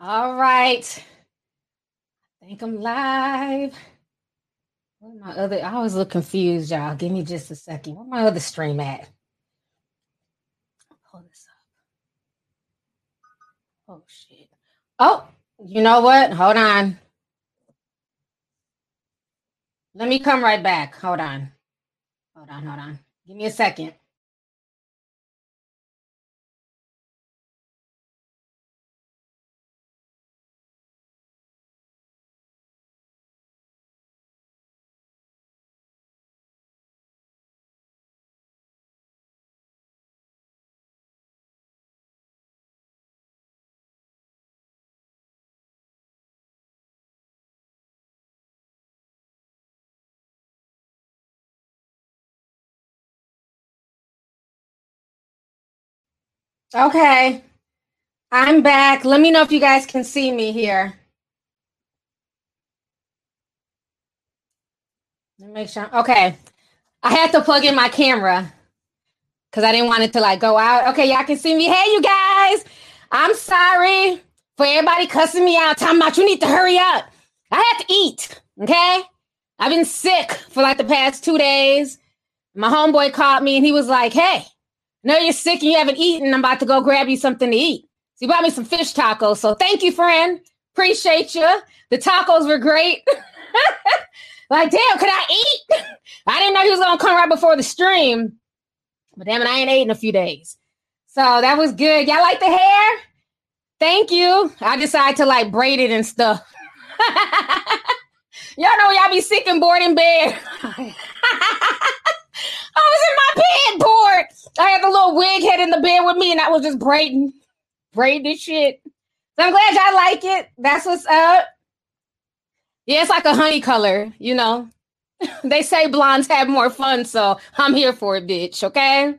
All right. I think I'm live. Where my other? I always look confused, y'all. Give me just a second. Where my other stream at? Pull this up. Oh shit. Oh, you know what? Hold on. Let me come right back. Hold on. Hold on. Hold on. Give me a second. Okay. I'm back. Let me know if you guys can see me here. Let me make sure. Okay. I had to plug in my camera because I didn't want it to like go out. Okay, y'all can see me. Hey, you guys. I'm sorry for everybody cussing me out, talking about you need to hurry up. I have to eat. Okay. I've been sick for like the past two days. My homeboy called me and he was like, Hey, know you're sick and you haven't eaten. I'm about to go grab you something to eat. So he bought me some fish tacos. So thank you, friend. Appreciate you. The tacos were great. like, damn, could I eat? I didn't know he was gonna come right before the stream. But damn it, I ain't ate in a few days. So that was good. Y'all like the hair? Thank you. I decided to like braid it and stuff. y'all know y'all be sick and bored in bed. I was in my bed bored. I had the little wig head in the bed with me, and I was just braiding, braiding shit. So I'm glad y'all like it. That's what's up. Yeah, it's like a honey color, you know. they say blondes have more fun, so I'm here for it, bitch. Okay.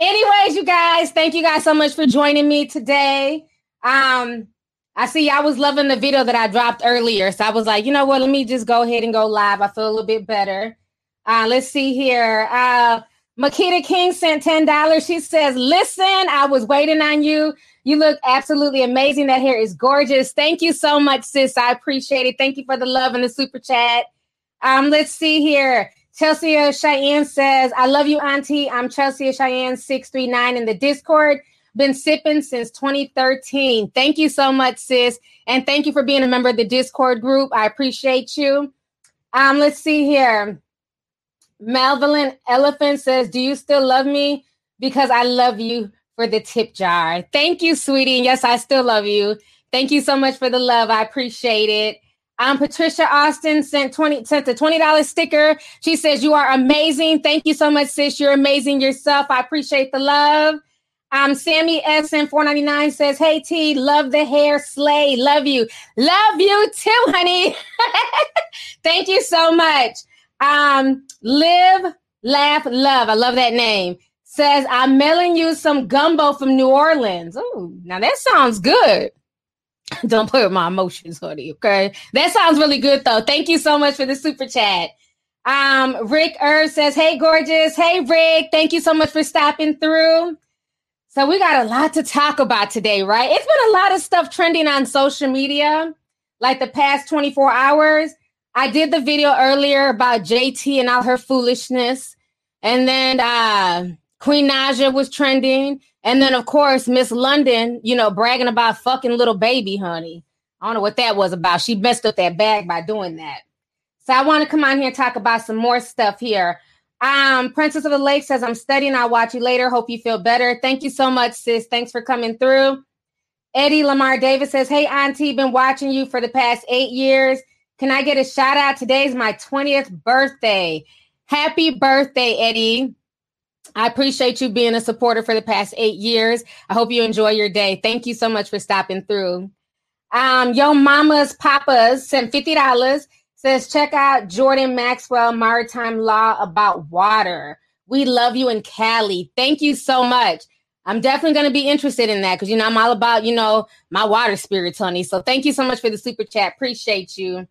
Anyways, you guys, thank you guys so much for joining me today. Um, I see I was loving the video that I dropped earlier, so I was like, you know what? Let me just go ahead and go live. I feel a little bit better. Uh, let's see here. Uh, Makita King sent $10. She says, Listen, I was waiting on you. You look absolutely amazing. That hair is gorgeous. Thank you so much, sis. I appreciate it. Thank you for the love and the super chat. Um, let's see here. Chelsea Cheyenne says, I love you, Auntie. I'm Chelsea Cheyenne 639 in the Discord. Been sipping since 2013. Thank you so much, sis. And thank you for being a member of the Discord group. I appreciate you. Um, let's see here. Malvolent Elephant says, Do you still love me? Because I love you for the tip jar. Thank you, sweetie. Yes, I still love you. Thank you so much for the love. I appreciate it. Um, Patricia Austin sent 20 sent a $20 sticker. She says, You are amazing. Thank you so much, sis. You're amazing yourself. I appreciate the love. Um, Sammy S and 499 says, Hey T, love the hair, slay, love you. Love you too, honey. Thank you so much. Um, live, laugh, love. I love that name. Says, I'm mailing you some gumbo from New Orleans. Oh, now that sounds good. Don't play with my emotions, honey. Okay. That sounds really good though. Thank you so much for the super chat. Um, Rick Irv says, Hey, gorgeous. Hey, Rick. Thank you so much for stopping through. So we got a lot to talk about today, right? It's been a lot of stuff trending on social media like the past 24 hours. I did the video earlier about JT and all her foolishness. And then uh, Queen Naija was trending. And then, of course, Miss London, you know, bragging about fucking little baby, honey. I don't know what that was about. She messed up that bag by doing that. So I want to come on here and talk about some more stuff here. Um, Princess of the Lake says, I'm studying. I'll watch you later. Hope you feel better. Thank you so much, sis. Thanks for coming through. Eddie Lamar Davis says, Hey, Auntie, been watching you for the past eight years. Can I get a shout out? Today's my 20th birthday. Happy birthday, Eddie. I appreciate you being a supporter for the past eight years. I hope you enjoy your day. Thank you so much for stopping through. Um, Yo Mama's Papas sent $50. Says, check out Jordan Maxwell Maritime Law about water. We love you in Cali. Thank you so much. I'm definitely going to be interested in that because, you know, I'm all about, you know, my water spirits, honey. So thank you so much for the super chat. Appreciate you.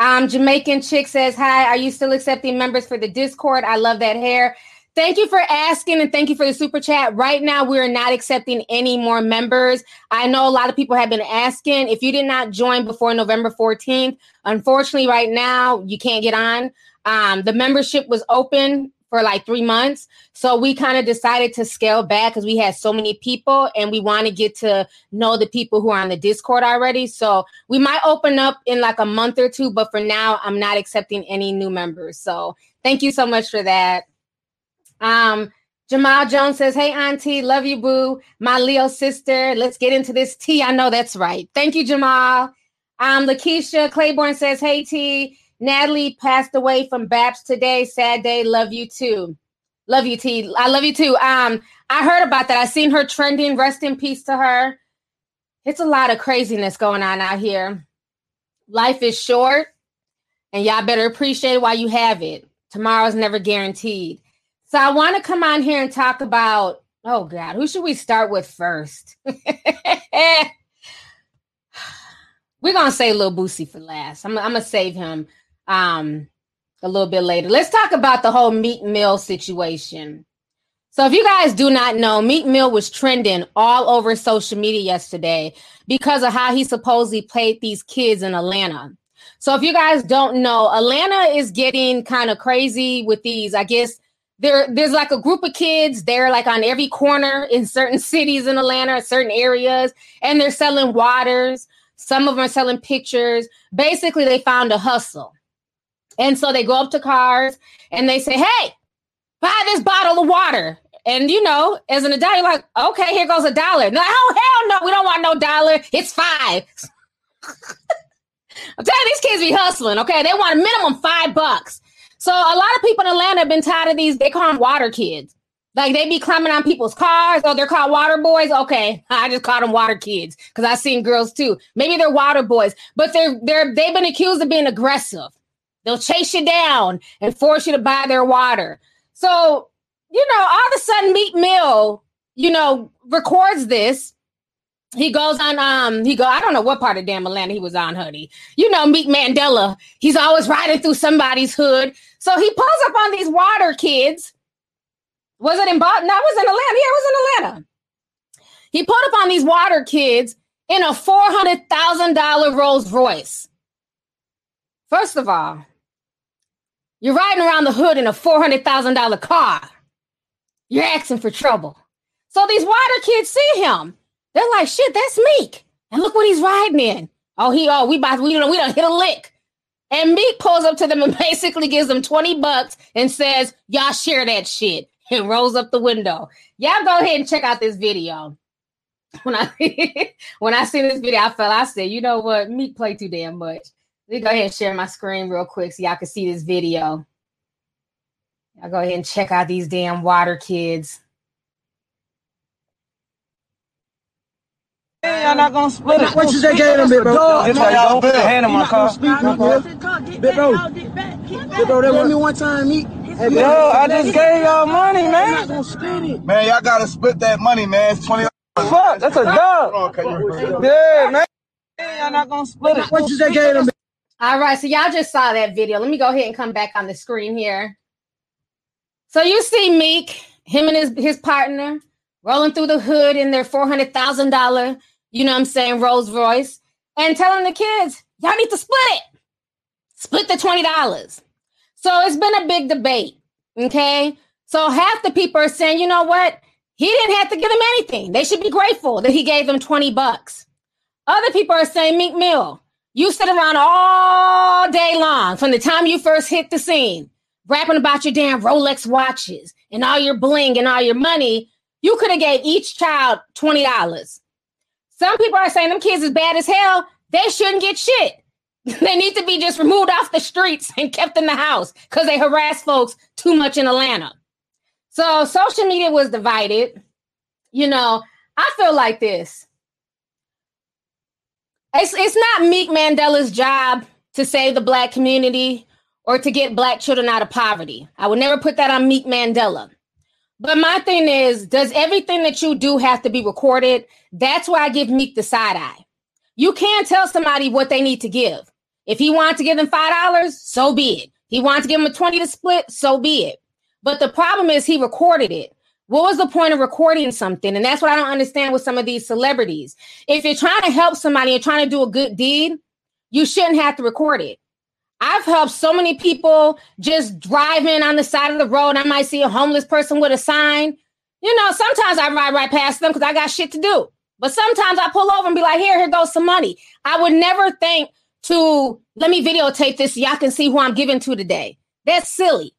Um, Jamaican chick says, Hi, are you still accepting members for the Discord? I love that hair. Thank you for asking and thank you for the super chat. Right now, we're not accepting any more members. I know a lot of people have been asking. If you did not join before November 14th, unfortunately, right now, you can't get on. Um, the membership was open for like three months. So we kind of decided to scale back because we had so many people and we want to get to know the people who are on the Discord already. So we might open up in like a month or two, but for now, I'm not accepting any new members. So thank you so much for that. Um, Jamal Jones says, Hey, Auntie, love you, boo. My Leo sister. Let's get into this tea. I know that's right. Thank you, Jamal. Um, Lakeisha Claiborne says, Hey, T. Natalie passed away from BAPS today. Sad day. Love you too. Love you, T. I love you too. Um, I heard about that. I seen her trending. Rest in peace to her. It's a lot of craziness going on out here. Life is short, and y'all better appreciate while you have it. Tomorrow's never guaranteed. So I want to come on here and talk about. Oh God, who should we start with first? We're gonna say Lil Boosie for last. I'm, I'm gonna save him um, a little bit later. Let's talk about the whole Meek Mill situation. So, if you guys do not know, Meek Mill was trending all over social media yesterday because of how he supposedly played these kids in Atlanta. So, if you guys don't know, Atlanta is getting kind of crazy with these. I guess there, there's like a group of kids. They're like on every corner in certain cities in Atlanta, certain areas, and they're selling waters. Some of them are selling pictures. Basically, they found a hustle. And so they go up to cars and they say, Hey, buy this bottle of water. And you know, as an adult, you're like, okay, here goes a dollar. No, oh hell no, we don't want no dollar. It's five. I'm telling you, these kids be hustling. Okay, they want a minimum five bucks. So a lot of people in Atlanta have been tired of these. They call them water kids. Like they be climbing on people's cars. Oh, they're called water boys. Okay, I just call them water kids because I've seen girls too. Maybe they're water boys, but they're they're they've been accused of being aggressive. They'll chase you down and force you to buy their water. So, you know, all of a sudden Meek Mill, you know, records this. He goes on, um, he go, I don't know what part of damn Atlanta he was on, honey. You know, Meek Mandela, he's always riding through somebody's hood. So he pulls up on these water kids. Was it in Boston? No, it was in Atlanta. Yeah, it was in Atlanta. He pulled up on these water kids in a $400,000 Rolls Royce. First of all, you're riding around the hood in a $400,000 car. You're asking for trouble. So these water kids see him. They're like, shit, that's Meek. And look what he's riding in. Oh, he, oh, we about, we, we don't hit a lick. And Meek pulls up to them and basically gives them 20 bucks and says, y'all share that shit and rolls up the window. Y'all go ahead and check out this video. When I when I see this video, I felt I said, you know what, Meek play too damn much. Let me go ahead and share my screen real quick so y'all can see this video. Y'all go ahead and check out these damn water kids. Hey, y'all not gonna split it. What you say, gave them, big bro? That's why y'all put a hand in my car. Big bro. Big bro, that me one time, me. Hey, Yo, I just gave y'all money, man. Gonna split it. Man, y'all gotta split that money, man. It's twenty. Fuck, that's a dog. Yeah, man. Hey, y'all not gonna split it. What you say, gave them? All right, so y'all just saw that video. Let me go ahead and come back on the screen here. So you see Meek, him and his his partner rolling through the hood in their four hundred thousand dollar, you know what I'm saying, Rolls Royce, and telling the kids, y'all need to split it, split the twenty dollars. So it's been a big debate. Okay, so half the people are saying, you know what, he didn't have to give them anything. They should be grateful that he gave them twenty bucks. Other people are saying, Meek Mill, you sit around all day long from the time you first hit the scene, rapping about your damn Rolex watches and all your bling and all your money. You could have gave each child $20. Some people are saying them kids is bad as hell. They shouldn't get shit. they need to be just removed off the streets and kept in the house because they harass folks too much in Atlanta. So social media was divided. You know, I feel like this. It's it's not Meek Mandela's job to save the black community or to get black children out of poverty. I would never put that on Meek Mandela. But my thing is, does everything that you do have to be recorded? That's why I give Meek the side eye. You can't tell somebody what they need to give. If he wants to give them five dollars, so be it. He wants to give them a 20 to split, so be it. But the problem is he recorded it. What was the point of recording something? And that's what I don't understand with some of these celebrities. If you're trying to help somebody, you're trying to do a good deed, you shouldn't have to record it. I've helped so many people just driving on the side of the road. I might see a homeless person with a sign. You know, sometimes I ride right past them because I got shit to do. But sometimes I pull over and be like, here, here goes some money. I would never think to let me videotape this so y'all can see who I'm giving to today. That's silly.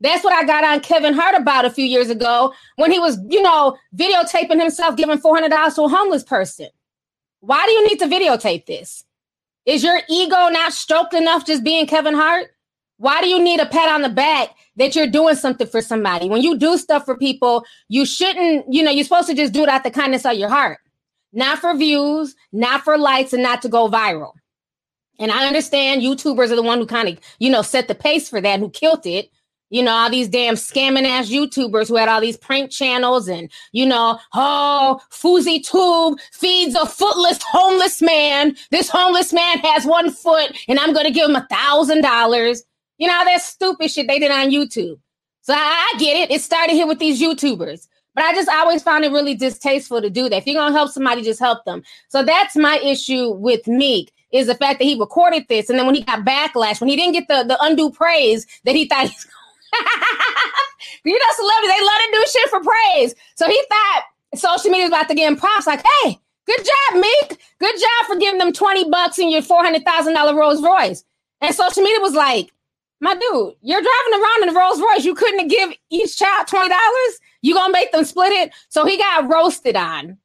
That's what I got on Kevin Hart about a few years ago when he was, you know, videotaping himself giving $400 to a homeless person. Why do you need to videotape this? Is your ego not stroked enough just being Kevin Hart? Why do you need a pat on the back that you're doing something for somebody? When you do stuff for people, you shouldn't, you know, you're supposed to just do it out the kindness of your heart, not for views, not for likes, and not to go viral. And I understand YouTubers are the one who kind of, you know, set the pace for that, who killed it you know, all these damn scamming ass YouTubers who had all these prank channels and, you know, oh, FouseyTube feeds a footless homeless man. This homeless man has one foot and I'm going to give him a thousand dollars. You know, that stupid shit they did on YouTube. So I, I get it. It started here with these YouTubers. But I just always found it really distasteful to do that. If you're gonna help somebody, just help them. So that's my issue with Meek is the fact that he recorded this, and then when he got backlash, when he didn't get the the undue praise that he thought he's you know, celebrities, they love to do shit for praise. So he thought social media was about to give him props, like, hey, good job, Meek. Good job for giving them 20 bucks in your $400,000 Rolls Royce. And social media was like, my dude, you're driving around in a Rolls Royce. You couldn't give each child $20. You gonna make them split it? So he got roasted on.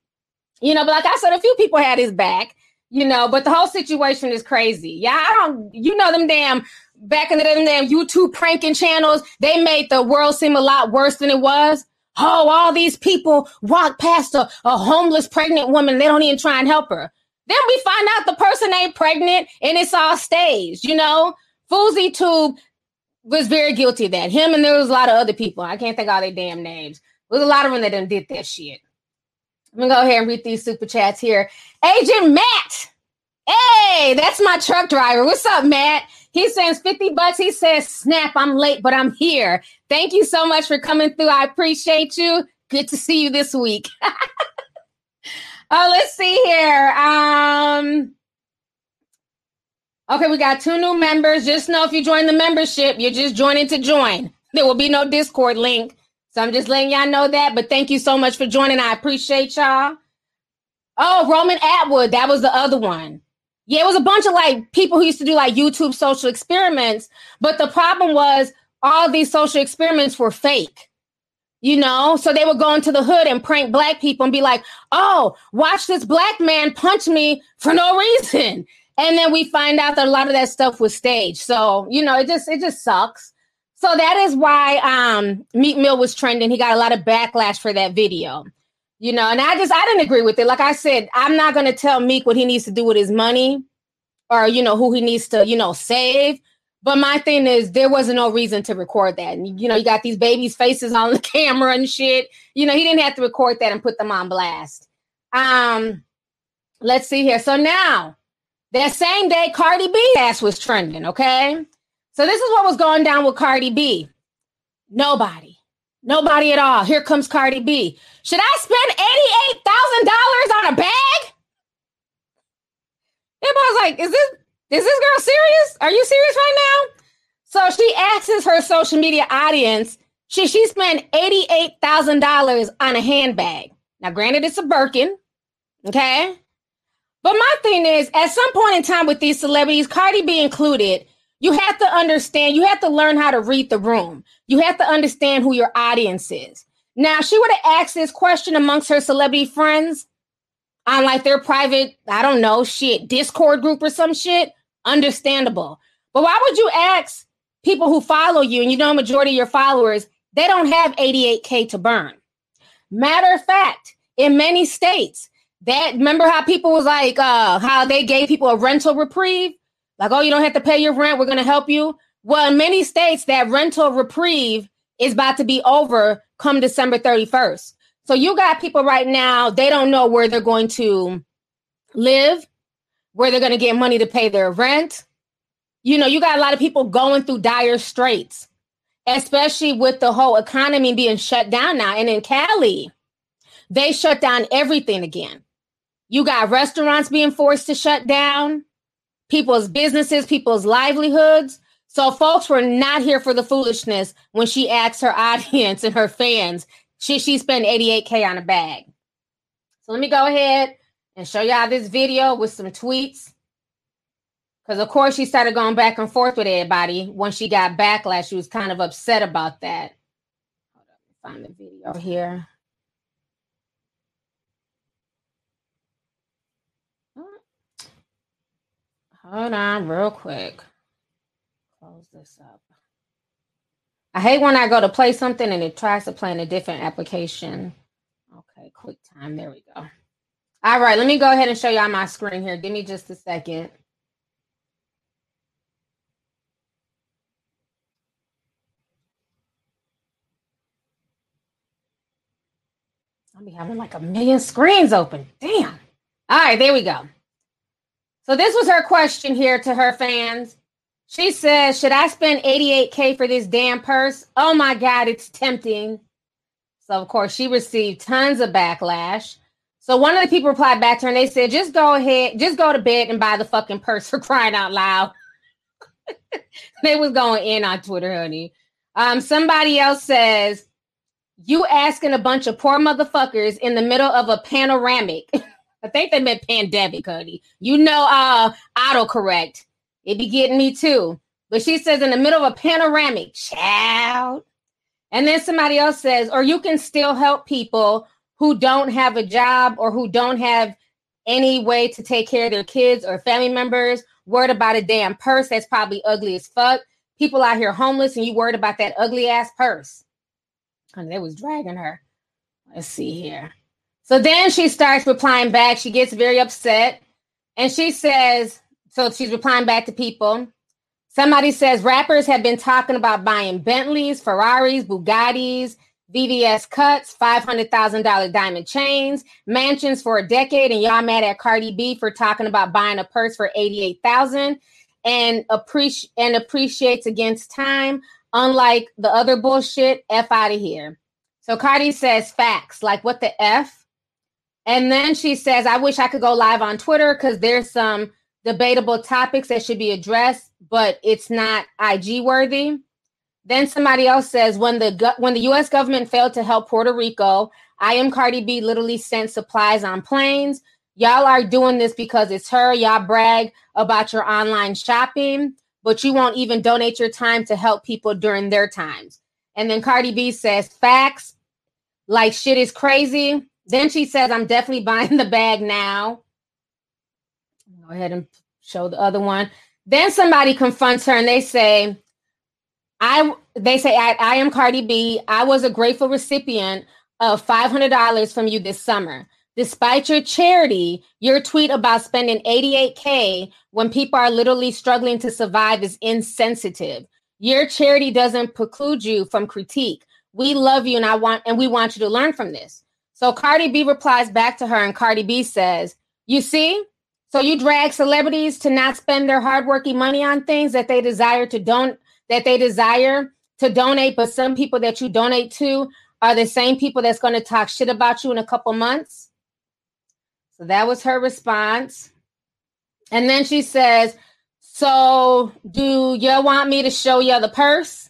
You know, but like I said, a few people had his back, you know, but the whole situation is crazy. Yeah, I don't, you know, them damn back in the day, damn YouTube pranking channels, they made the world seem a lot worse than it was. Oh, all these people walk past a, a homeless pregnant woman. They don't even try and help her. Then we find out the person ain't pregnant and it's all staged, you know? FouseyTube was very guilty of that. Him and there was a lot of other people. I can't think all their damn names. There's a lot of them that done did that shit. I'm gonna go ahead and read these super chats here. Agent Matt. Hey, that's my truck driver. What's up, Matt? He sends 50 bucks. He says, Snap, I'm late, but I'm here. Thank you so much for coming through. I appreciate you. Good to see you this week. oh, let's see here. Um, okay, we got two new members. Just know if you join the membership, you're just joining to join. There will be no Discord link. So I'm just letting y'all know that. But thank you so much for joining. I appreciate y'all. Oh, Roman Atwood. That was the other one. Yeah, it was a bunch of like people who used to do like YouTube social experiments, but the problem was all these social experiments were fake. You know, so they would go into the hood and prank black people and be like, "Oh, watch this black man punch me for no reason." And then we find out that a lot of that stuff was staged. So, you know, it just it just sucks. So that is why um Meek Mill was trending. He got a lot of backlash for that video you know, and I just I didn't agree with it. Like I said, I'm not to tell Meek what he needs to do with his money or you know who he needs to you know save. But my thing is, there wasn't no reason to record that. And you know, you got these babies' faces on the camera and shit. You know, he didn't have to record that and put them on blast. Um, let's see here. So now, that same day, Cardi B ass was trending. Okay, so this is what was going down with Cardi B. Nobody Nobody at all. Here comes Cardi B. Should I spend $88,000 on a bag? Everybody's like, is this is this girl serious? Are you serious right now? So she asks her social media audience, should she spend $88,000 on a handbag? Now, granted, it's a Birkin, okay? But my thing is, at some point in time with these celebrities, Cardi B included, you have to understand, you have to learn how to read the room. You have to understand who your audience is. Now, she would have asked this question amongst her celebrity friends on like their private, I don't know, shit, Discord group or some shit. Understandable. But why would you ask people who follow you and you know majority of your followers, they don't have 88K to burn? Matter of fact, in many states, that remember how people was like uh how they gave people a rental reprieve like, oh, you don't have to pay your rent. We're going to help you. Well, in many states, that rental reprieve is about to be over come December 31st. So you got people right now, they don't know where they're going to live, where they're going to get money to pay their rent. You know, you got a lot of people going through dire straits. especially with the whole economy being shut down now. And in Cali, they shut down everything again. You got restaurants being forced to shut down, people's businesses, people's livelihoods. So folks were not here for the foolishness when she asked her audience and her fans. She she spent 88k on a bag. So let me go ahead and show y'all this video with some tweets. Because of course she started going back and forth with everybody when she got backlash. She was kind of upset about that. Find the video here. Hold on, real quick. Close this up. I hate when I go to play something and it tries to play in a different application. Okay, quick time. There we go. All right, let me go ahead and show y'all my screen here. Give me just a second. I'll be having like a million screens open. Damn. All right, there we go. So this was her question here to her fans. She says, Should I spend 88K for this damn purse? Oh my God, it's tempting. So, of course, she received tons of backlash. So, one of the people replied back to her and they said, Just go ahead, just go to bed and buy the fucking purse for crying out loud. they was going in on Twitter, honey. Um, somebody else says, You asking a bunch of poor motherfuckers in the middle of a panoramic. I think they meant pandemic, honey. You know, uh, autocorrect. It be getting me too. But she says in the middle of a panoramic, child. And then somebody else says, or you can still help people who don't have a job or who don't have any way to take care of their kids or family members. Worried about a damn purse that's probably ugly as fuck. People out here homeless and you worried about that ugly ass purse. And they was dragging her. Let's see here. So then she starts replying back. She gets very upset and she says, so she's replying back to people. Somebody says rappers have been talking about buying Bentleys, Ferraris, Bugattis, VVS cuts, $500,000 diamond chains, mansions for a decade, and y'all mad at Cardi B for talking about buying a purse for 88,000 and appreciate and appreciates against time, unlike the other bullshit, F out of here. So Cardi says facts, like what the F? And then she says, I wish I could go live on Twitter because there's some debatable topics that should be addressed, but it's not IG worthy. Then somebody else says, when the when the U.S. government failed to help Puerto Rico, I am Cardi B literally sent supplies on planes. Y'all are doing this because it's her. Y'all brag about your online shopping, but you won't even donate your time to help people during their times. And then Cardi B says, facts like shit is crazy. Then she says, I'm definitely buying the bag now. Go ahead and show the other one. Then somebody confronts her and they say, I they say I, I am Cardi B. I was a grateful recipient of $500 from you this summer. Despite your charity, your tweet about spending 88K when people are literally struggling to survive is insensitive. Your charity doesn't preclude you from critique. We love you and I want and we want you to learn from this. So Cardi B replies back to her, and Cardi B says, You see? So you drag celebrities to not spend their hardworking money on things that they desire to don't that they desire to donate, but some people that you donate to are the same people that's going to talk shit about you in a couple months. So that was her response. And then she says, So do you want me to show you the purse?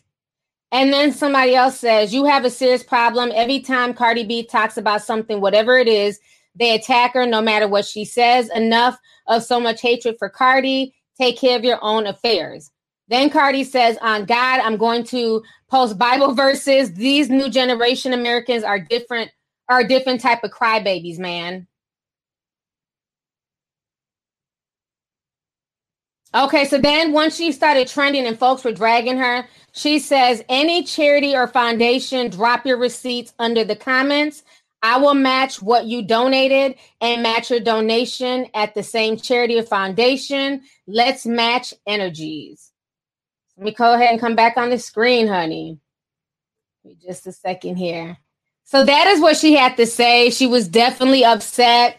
And then somebody else says, You have a serious problem. Every time Cardi B talks about something, whatever it is, they attack her no matter what she says. Enough of so much hatred for Cardi. Take care of your own affairs. Then Cardi says, On God, I'm going to post Bible verses. These new generation Americans are different, are a different type of crybabies, man. Okay, so then once she started trending and folks were dragging her, she says, any charity or foundation, drop your receipts under the comments. I will match what you donated and match your donation at the same charity or foundation. Let's match energies. Let me go ahead and come back on the screen, honey. Just a second here. So that is what she had to say. She was definitely upset.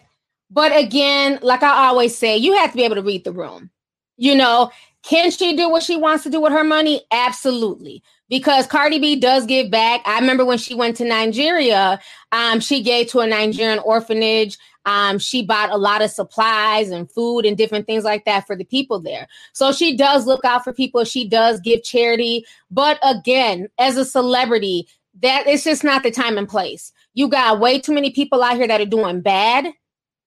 But again, like I always say, you have to be able to read the room. You know, Can she do what she wants to do with her money? Absolutely. Because Cardi B does give back. I remember when she went to Nigeria, um, she gave to a Nigerian orphanage. Um, she bought a lot of supplies and food and different things like that for the people there. So she does look out for people. She does give charity. But again, as a celebrity, that it's just not the time and place. You got way too many people out here that are doing bad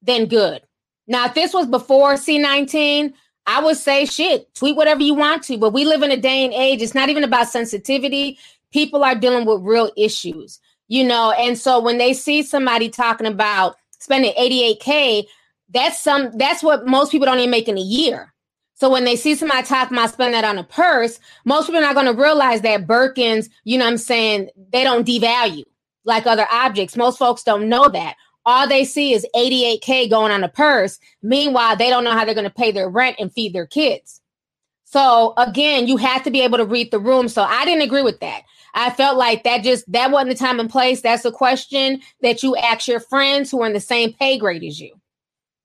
than good. Now, if this was before C19, I would say shit, tweet whatever you want to, but we live in a day and age. It's not even about sensitivity. People are dealing with real issues, you know. And so when they see somebody talking about spending 88K, that's some that's what most people don't even make in a year. So when they see somebody talking about spending that on a purse, most people are not going to realize that Birkins, you know I'm saying, they don't devalue like other objects. Most folks don't know that all they see is 88K going on a purse. Meanwhile, they don't know how they're going to pay their rent and feed their kids. So again, you have to be able to read the room. So I didn't agree with that. I felt like that just that wasn't the time and place. That's a question that you ask your friends who are in the same pay grade as you.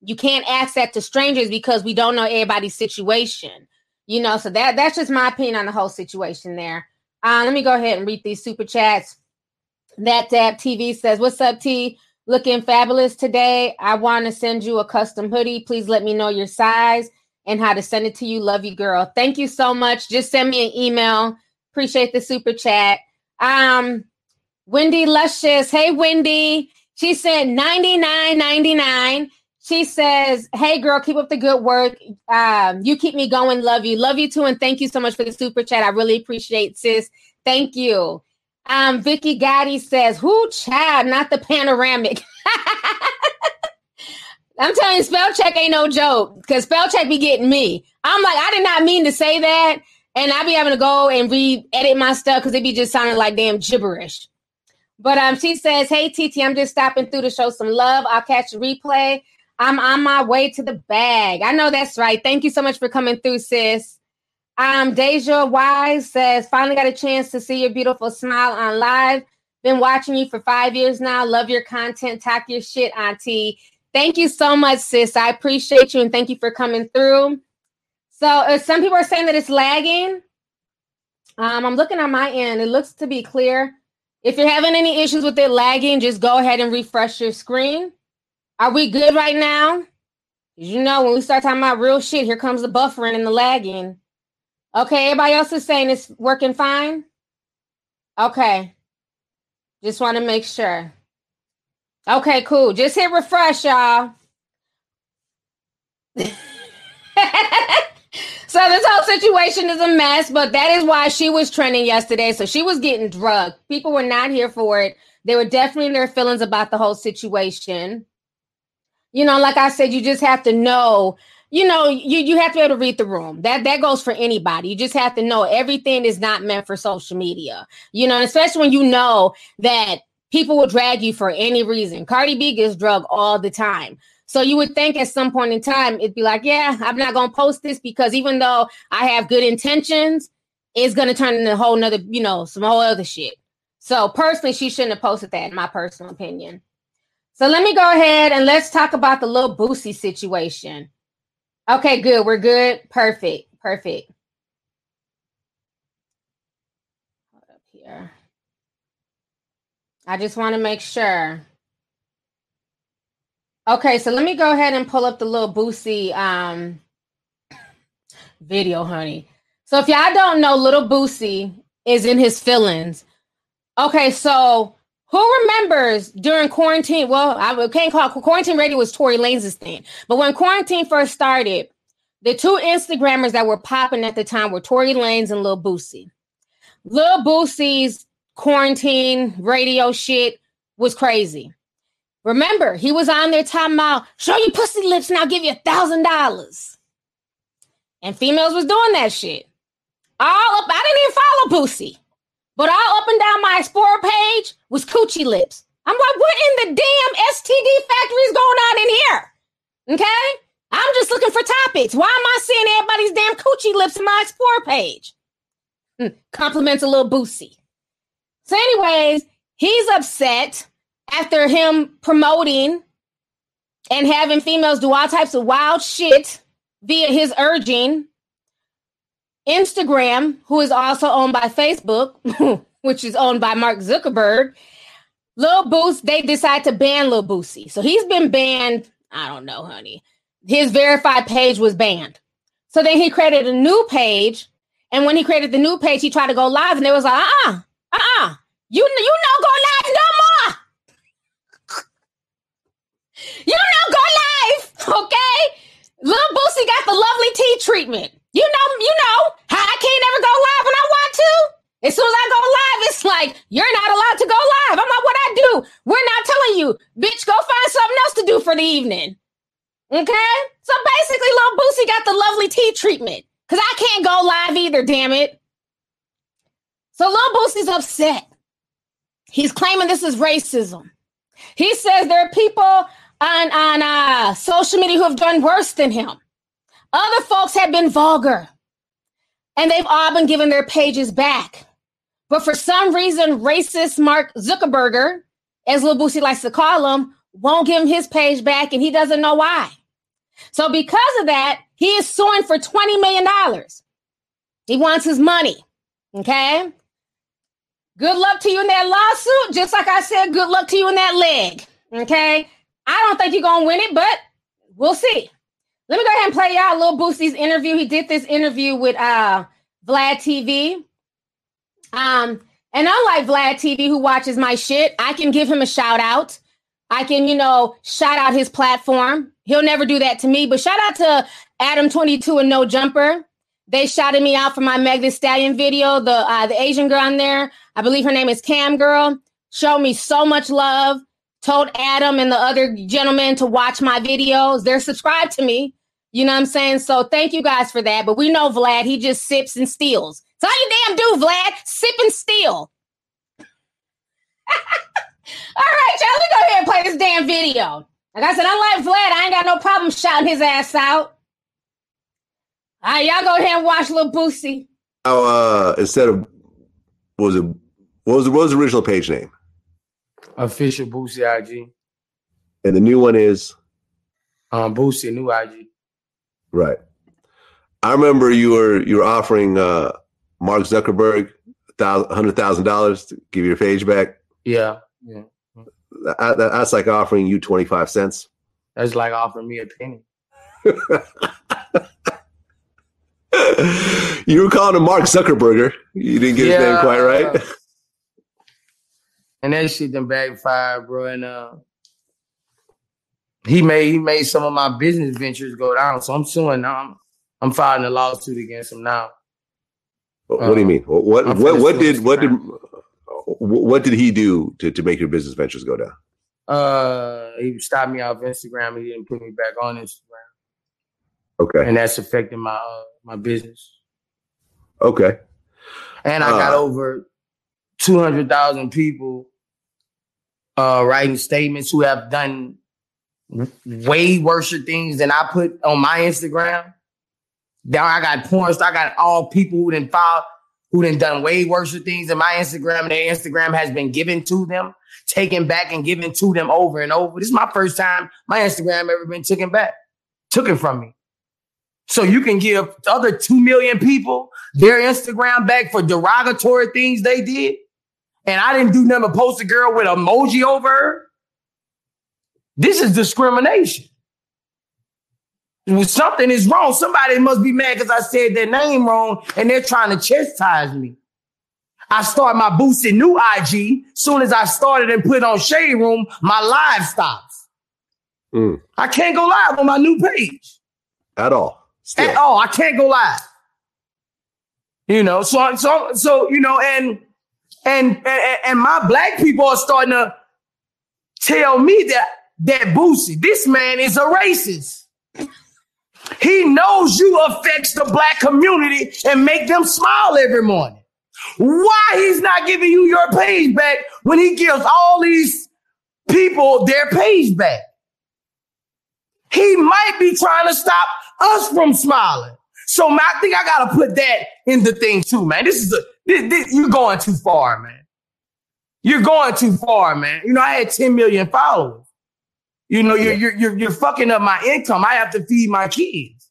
You can't ask that to strangers because we don't know everybody's situation. You know, so that that's just my opinion on the whole situation there. Uh, let me go ahead and read these super chats. That Dab TV says, What's up, T? Looking fabulous today. I want to send you a custom hoodie. Please let me know your size and how to send it to you. Love you, girl. Thank you so much. Just send me an email. Appreciate the super chat. Um, Wendy Luscious. Hey, Wendy. She said 99.99. She says, Hey girl, keep up the good work. Um, you keep me going. Love you. Love you too. And thank you so much for the super chat. I really appreciate sis. Thank you. Um, Vicky Gotti says, "Who child, not the panoramic." I'm telling you, spell check ain't no joke because spell check be getting me. I'm like, I did not mean to say that, and I be having to go and re-edit my stuff because it be just sounding like damn gibberish. But um, she says, "Hey TT, I'm just stopping through to show some love. I'll catch the replay. I'm on my way to the bag. I know that's right. Thank you so much for coming through, sis." Um, Deja Wise says, finally got a chance to see your beautiful smile on live. Been watching you for five years now. Love your content. Talk your shit, Auntie. Thank you so much, sis. I appreciate you and thank you for coming through. So, uh, some people are saying that it's lagging. Um, I'm looking on my end. It looks to be clear. If you're having any issues with it lagging, just go ahead and refresh your screen. Are we good right now? You know, when we start talking about real shit, here comes the buffering and the lagging. Okay, everybody else is saying it's working fine? Okay. Just want to make sure. Okay, cool. Just hit refresh, y'all. so this whole situation is a mess, but that is why she was trending yesterday. So she was getting drugged. People were not here for it. They were definitely in their feelings about the whole situation. You know, like I said, you just have to know you know, you you have to be able to read the room. That that goes for anybody. You just have to know everything is not meant for social media. You know, especially when you know that people will drag you for any reason. Cardi B gets drug all the time. So you would think at some point in time it'd be like, yeah, I'm not gonna post this because even though I have good intentions, it's gonna turn into a whole nother, you know, some whole other shit. So personally, she shouldn't have posted that, in my personal opinion. So let me go ahead and let's talk about the little Boosie situation. Okay, good. We're good. Perfect. Perfect. Hold up here. I just want to make sure. Okay, so let me go ahead and pull up the little Boosie um video, honey. So if y'all don't know, little Boosie is in his feelings. Okay, so who remembers during quarantine? Well, I can't call quarantine radio was Tory Lanez's thing, but when quarantine first started, the two Instagrammers that were popping at the time were Tory Lanez and Lil Boosie. Lil Boosie's quarantine radio shit was crazy. Remember, he was on there talking about show you pussy lips and I'll give you a thousand dollars. And females was doing that shit. All up, I didn't even follow Boosie. But all up and down my Explorer page was coochie lips. I'm like, what in the damn STD factory is going on in here? Okay? I'm just looking for topics. Why am I seeing everybody's damn coochie lips in my Explore page? Mm, compliments a little Boosie. So, anyways, he's upset after him promoting and having females do all types of wild shit via his urging Instagram, who is also owned by Facebook, which is owned by Mark Zuckerberg, Lil Boost, they decide to ban Lil Boosie. So he's been banned. I don't know, honey. His verified page was banned. So then he created a new page. And when he created the new page, he tried to go live, and they was like, uh uh-uh, uh, uh-uh. You, you know, go live no more. you know, go live, okay? Lil Boosie got the lovely tea treatment. You know, you know I can't ever go live when I want to. As soon as I go live, it's like you're not allowed to go live. I'm like, what I do? We're not telling you, bitch. Go find something else to do for the evening. Okay. So basically, Lil Boosie got the lovely tea treatment because I can't go live either. Damn it. So Lil Boosie's upset. He's claiming this is racism. He says there are people on on uh, social media who have done worse than him. Other folks have been vulgar, and they've all been given their pages back. But for some reason, racist Mark Zuckerberger, as Lil Boosie likes to call him, won't give him his page back, and he doesn't know why. So because of that, he is suing for $20 million. He wants his money. Okay. Good luck to you in that lawsuit. Just like I said, good luck to you in that leg. Okay. I don't think you're going to win it, but we'll see. Let me go ahead and play y'all a Lil Boosie's interview. He did this interview with uh, Vlad TV. Um, and unlike Vlad TV, who watches my shit, I can give him a shout out. I can, you know, shout out his platform. He'll never do that to me, but shout out to Adam22 and No Jumper. They shouted me out for my Meg Thee Stallion video. The uh, the Asian girl in there, I believe her name is Cam Girl, showed me so much love. Told Adam and the other gentlemen to watch my videos. They're subscribed to me. You know what I'm saying? So thank you guys for that. But we know Vlad, he just sips and steals. So all you damn do, Vlad, sip and steal. all right, y'all, let me go ahead and play this damn video. Like I said, unlike Vlad, I ain't got no problem shouting his ass out. All right, y'all go ahead and watch Lil Boosie. Oh, uh, instead of what was it? What was the, what was the original page name? Official Boosie IG. And the new one is um Boosie new IG. Right. I remember you were you were offering uh, Mark Zuckerberg hundred thousand dollars to give your page back. Yeah, yeah. That, that's like offering you twenty five cents. That's like offering me a penny. you were calling him Mark Zuckerberger. You didn't get yeah, his name quite right. and that shit done backfired, bro. And uh, he made he made some of my business ventures go down. So I'm suing now. I'm, I'm filing a lawsuit against him now. What, um, do you um, mean? What what what did what did what did he do to, to make your business ventures go down? Uh, he stopped me off Instagram. He didn't put me back on Instagram. Okay, and that's affecting my uh, my business. Okay, and I uh, got over two hundred thousand people uh, writing statements who have done way worse things than I put on my Instagram. Now I got porn. I got all people who didn't file, who didn't done way worse things than my Instagram, and their Instagram has been given to them, taken back and given to them over and over. This is my first time my Instagram ever been taken back, took it from me. So you can give other two million people their Instagram back for derogatory things they did, and I didn't do nothing but post a girl with emoji over her. This is discrimination. Something is wrong. Somebody must be mad because I said their name wrong and they're trying to chastise me. I start my Boosie new IG. Soon as I started and put on Shade Room, my live stops. Mm. I can't go live on my new page. At all. Still. At all. I can't go live. You know, so so so you know, and and and, and my black people are starting to tell me that that Boosie, this man is a racist. He knows you affects the black community and make them smile every morning. Why he's not giving you your page back when he gives all these people their page back? He might be trying to stop us from smiling. So I think I gotta put that in the thing too, man. This is a this, this, you're going too far, man. You're going too far, man. You know, I had 10 million followers. You know, you're, you're, you're, you're fucking up my income. I have to feed my kids.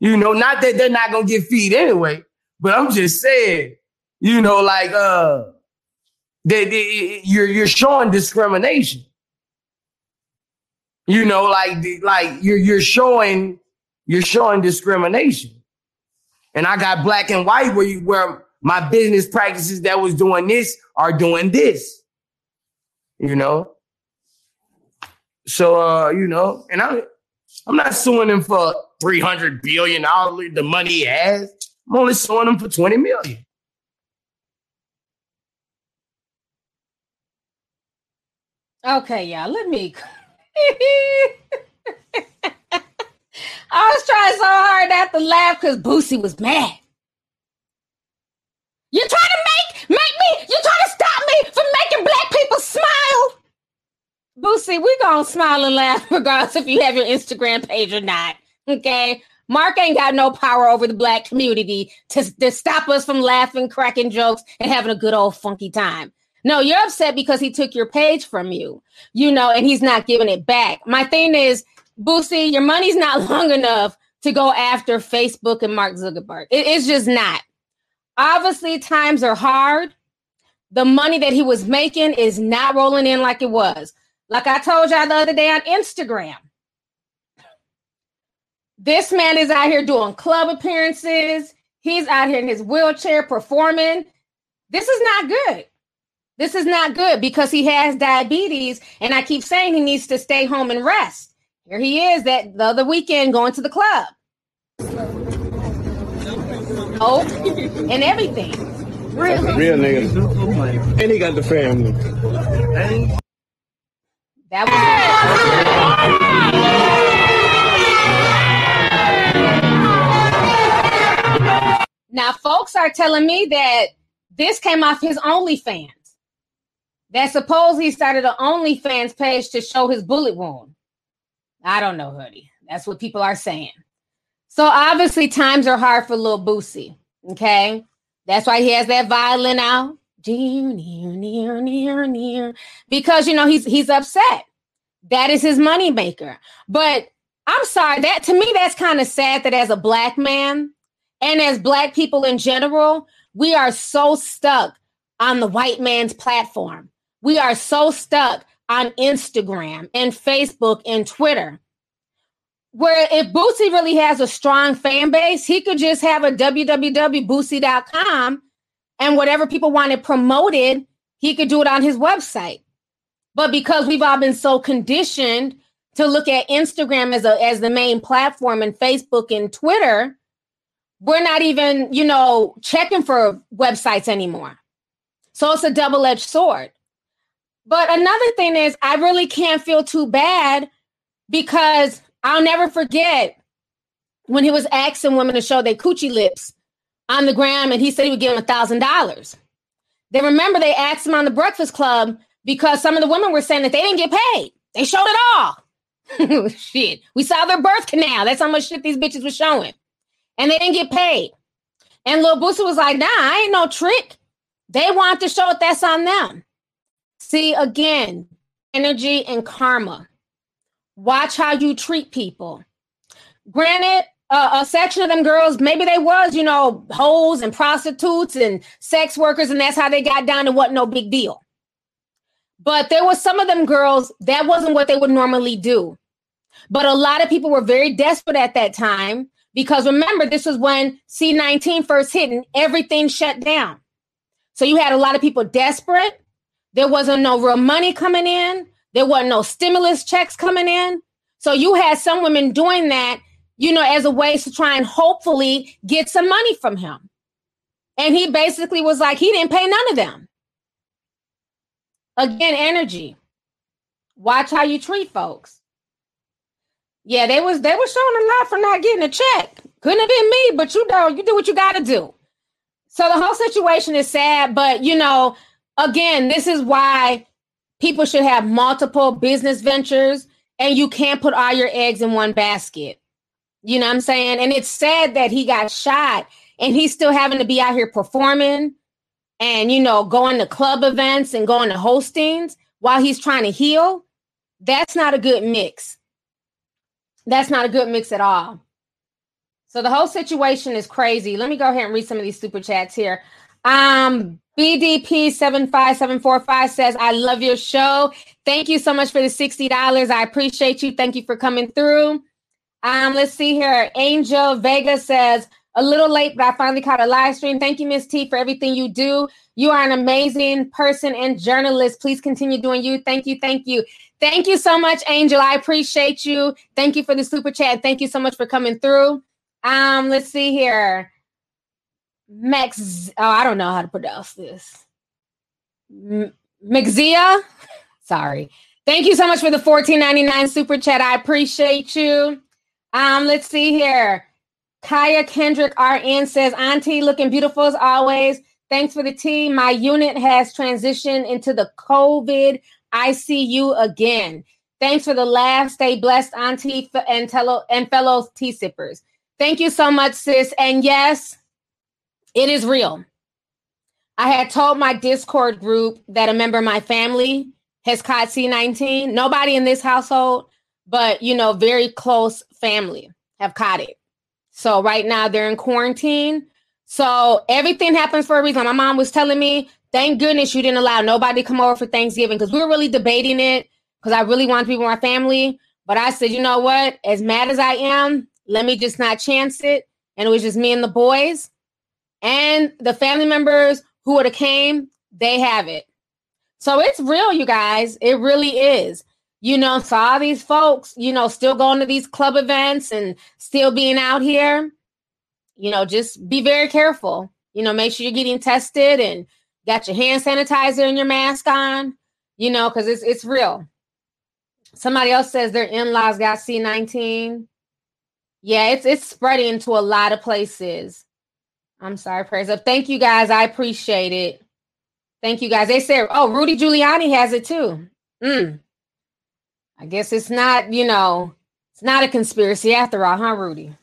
You know, not that they're not gonna get feed anyway, but I'm just saying, you know, like uh that you're you're showing discrimination. You know, like like you're you're showing you're showing discrimination. And I got black and white where you where my business practices that was doing this are doing this. You know? So uh, you know, and I I'm not suing him for 300 billion dollars, the money he has. I'm only suing him for 20 million. Okay, y'all, let me. I was trying so hard not to laugh because Boosie was mad. You're trying to make make me. You're trying to stop me from making black people smile. Boosie, we gonna smile and laugh regardless if you have your Instagram page or not. Okay. Mark ain't got no power over the black community to, to stop us from laughing, cracking jokes, and having a good old funky time. No, you're upset because he took your page from you, you know, and he's not giving it back. My thing is, Boosie, your money's not long enough to go after Facebook and Mark Zuckerberg. It, it's just not. Obviously, times are hard. The money that he was making is not rolling in like it was. Like I told y'all the other day on Instagram, this man is out here doing club appearances. He's out here in his wheelchair performing. This is not good. This is not good because he has diabetes. And I keep saying he needs to stay home and rest. Here he is that the other weekend going to the club. Oh, and everything. Real, real nigga. And he got the family. That was now, folks are telling me that this came off his OnlyFans. That suppose he started an OnlyFans page to show his bullet wound. I don't know, hoodie. That's what people are saying. So obviously, times are hard for little Boosie. Okay, that's why he has that violin out near, near, near, near, because you know he's he's upset. That is his money maker. But I'm sorry, that to me, that's kind of sad that as a black man and as black people in general, we are so stuck on the white man's platform. We are so stuck on Instagram and Facebook and Twitter. Where if Boosie really has a strong fan base, he could just have a www.boosie.com and whatever people wanted promoted, he could do it on his website. But because we've all been so conditioned to look at Instagram as a as the main platform and Facebook and Twitter, we're not even, you know, checking for websites anymore. So it's a double-edged sword. But another thing is I really can't feel too bad because I'll never forget when he was asking women to show their coochie lips on the gram and he said he would give him a thousand dollars. They remember they asked him on the Breakfast Club because some of the women were saying that they didn't get paid. They showed it all. shit. We saw their birth canal. That's how much shit these bitches were showing. And they didn't get paid. And Lil Boosie was like, nah, I ain't no trick. They want to show it. That's on them. See, again, energy and karma. Watch how you treat people. Granted, a section of them girls, maybe they was, you know, hoes and prostitutes and sex workers, and that's how they got down and wasn't no big deal. But there was some of them girls that wasn't what they would normally do. But a lot of people were very desperate at that time because remember, this was when C19 first hit and everything shut down. So you had a lot of people desperate. There wasn't no real money coming in. There wasn't no stimulus checks coming in. So you had some women doing that you know, as a way to try and hopefully get some money from him. And he basically was like, he didn't pay none of them. Again, energy. Watch how you treat folks. Yeah, they was they were showing a lot for not getting a check. Couldn't have been me, but you know, you do what you gotta do. So the whole situation is sad, but you know, again, this is why people should have multiple business ventures and you can't put all your eggs in one basket. You know what I'm saying? And it's sad that he got shot and he's still having to be out here performing and, you know, going to club events and going to hostings while he's trying to heal. That's not a good mix. That's not a good mix at all. So the whole situation is crazy. Let me go ahead and read some of these super chats here. Um, BDP seven five seven four five says, "I love your show. Thank you so much for the sixty dollars. I appreciate you. Thank you for coming through." Um, let's see here. Angel Vega says, "A little late, but I finally caught a live stream. Thank you, Miss T, for everything you do. You are an amazing person and journalist. Please continue doing you. Thank you, thank you, thank you so much, Angel. I appreciate you. Thank you for the super chat. Thank you so much for coming through." Um, let's see here. Max, oh, I don't know how to pronounce this. M- Mexia, sorry. Thank you so much for the 14.99 super chat. I appreciate you. Um, let's see here. Kaya Kendrick RN says, Auntie, looking beautiful as always. Thanks for the tea. My unit has transitioned into the COVID ICU again. Thanks for the laugh. Stay blessed, Auntie, and, telo- and fellow tea sippers. Thank you so much, sis. And yes, it is real. I had told my Discord group that a member of my family has caught C19. Nobody in this household, but you know, very close family have caught it. So right now they're in quarantine. So everything happens for a reason. My mom was telling me, thank goodness you didn't allow nobody to come over for Thanksgiving because we were really debating it because I really wanted to be with my family. But I said, you know what? As mad as I am, let me just not chance it. And it was just me and the boys and the family members who would have came, they have it. So it's real, you guys. It really is. You know, so all these folks, you know, still going to these club events and still being out here, you know, just be very careful. You know, make sure you're getting tested and got your hand sanitizer and your mask on, you know, because it's it's real. Somebody else says their in-laws got C19. Yeah, it's it's spreading to a lot of places. I'm sorry, praise up. Thank you guys. I appreciate it. Thank you guys. They said, oh, Rudy Giuliani has it too. Mm. I guess it's not, you know, it's not a conspiracy after all, huh, Rudy?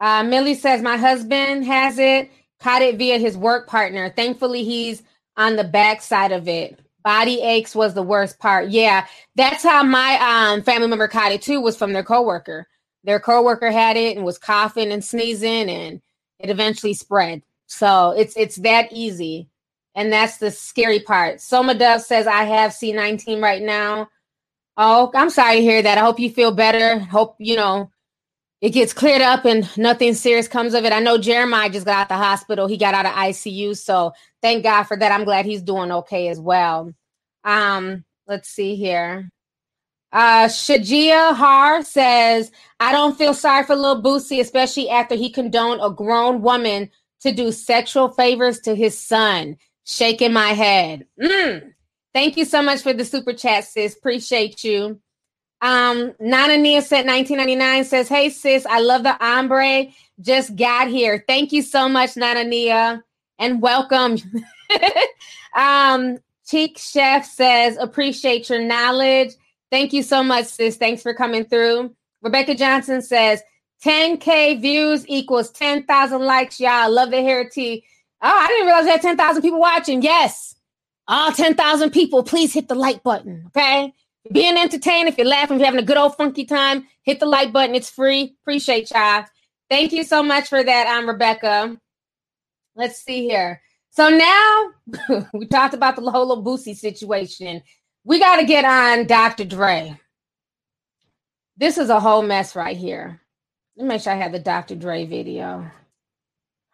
Uh, Millie says, my husband has it, caught it via his work partner. Thankfully, he's on the back side of it. Body aches was the worst part. Yeah, that's how my um, family member caught it too, was from their coworker. Their coworker had it and was coughing and sneezing and it eventually spread. So it's it's that easy. And that's the scary part. Soma Dove says, I have C19 right now. Oh, I'm sorry to hear that. I hope you feel better. Hope, you know, it gets cleared up and nothing serious comes of it. I know Jeremiah just got out the hospital. He got out of ICU. So thank God for that. I'm glad he's doing okay as well. Um, let's see here. Uh, Shajia Har says, I don't feel sorry for little Boosie, especially after he condoned a grown woman to do sexual favors to his son. Shaking my head. Mm. Thank you so much for the super chat, sis. Appreciate you. Um, Nana Nia said 1999 says, Hey sis, I love the ombre. Just got here. Thank you so much, Nana Nia, and welcome. um, Cheek Chef says, appreciate your knowledge. Thank you so much, sis. Thanks for coming through. Rebecca Johnson says 10K views equals 10,000 likes. Y'all love the hair tea. Oh, I didn't realize we that 10,000 people watching. Yes. All 10,000 people, please hit the like button. Okay. Being entertained, if you're laughing, if you're having a good old funky time, hit the like button. It's free. Appreciate y'all. Thank you so much for that. I'm Rebecca. Let's see here. So now we talked about the Lola Boosie situation we got to get on Dr. Dre. This is a whole mess right here. Let me make sure I have the Dr. Dre video.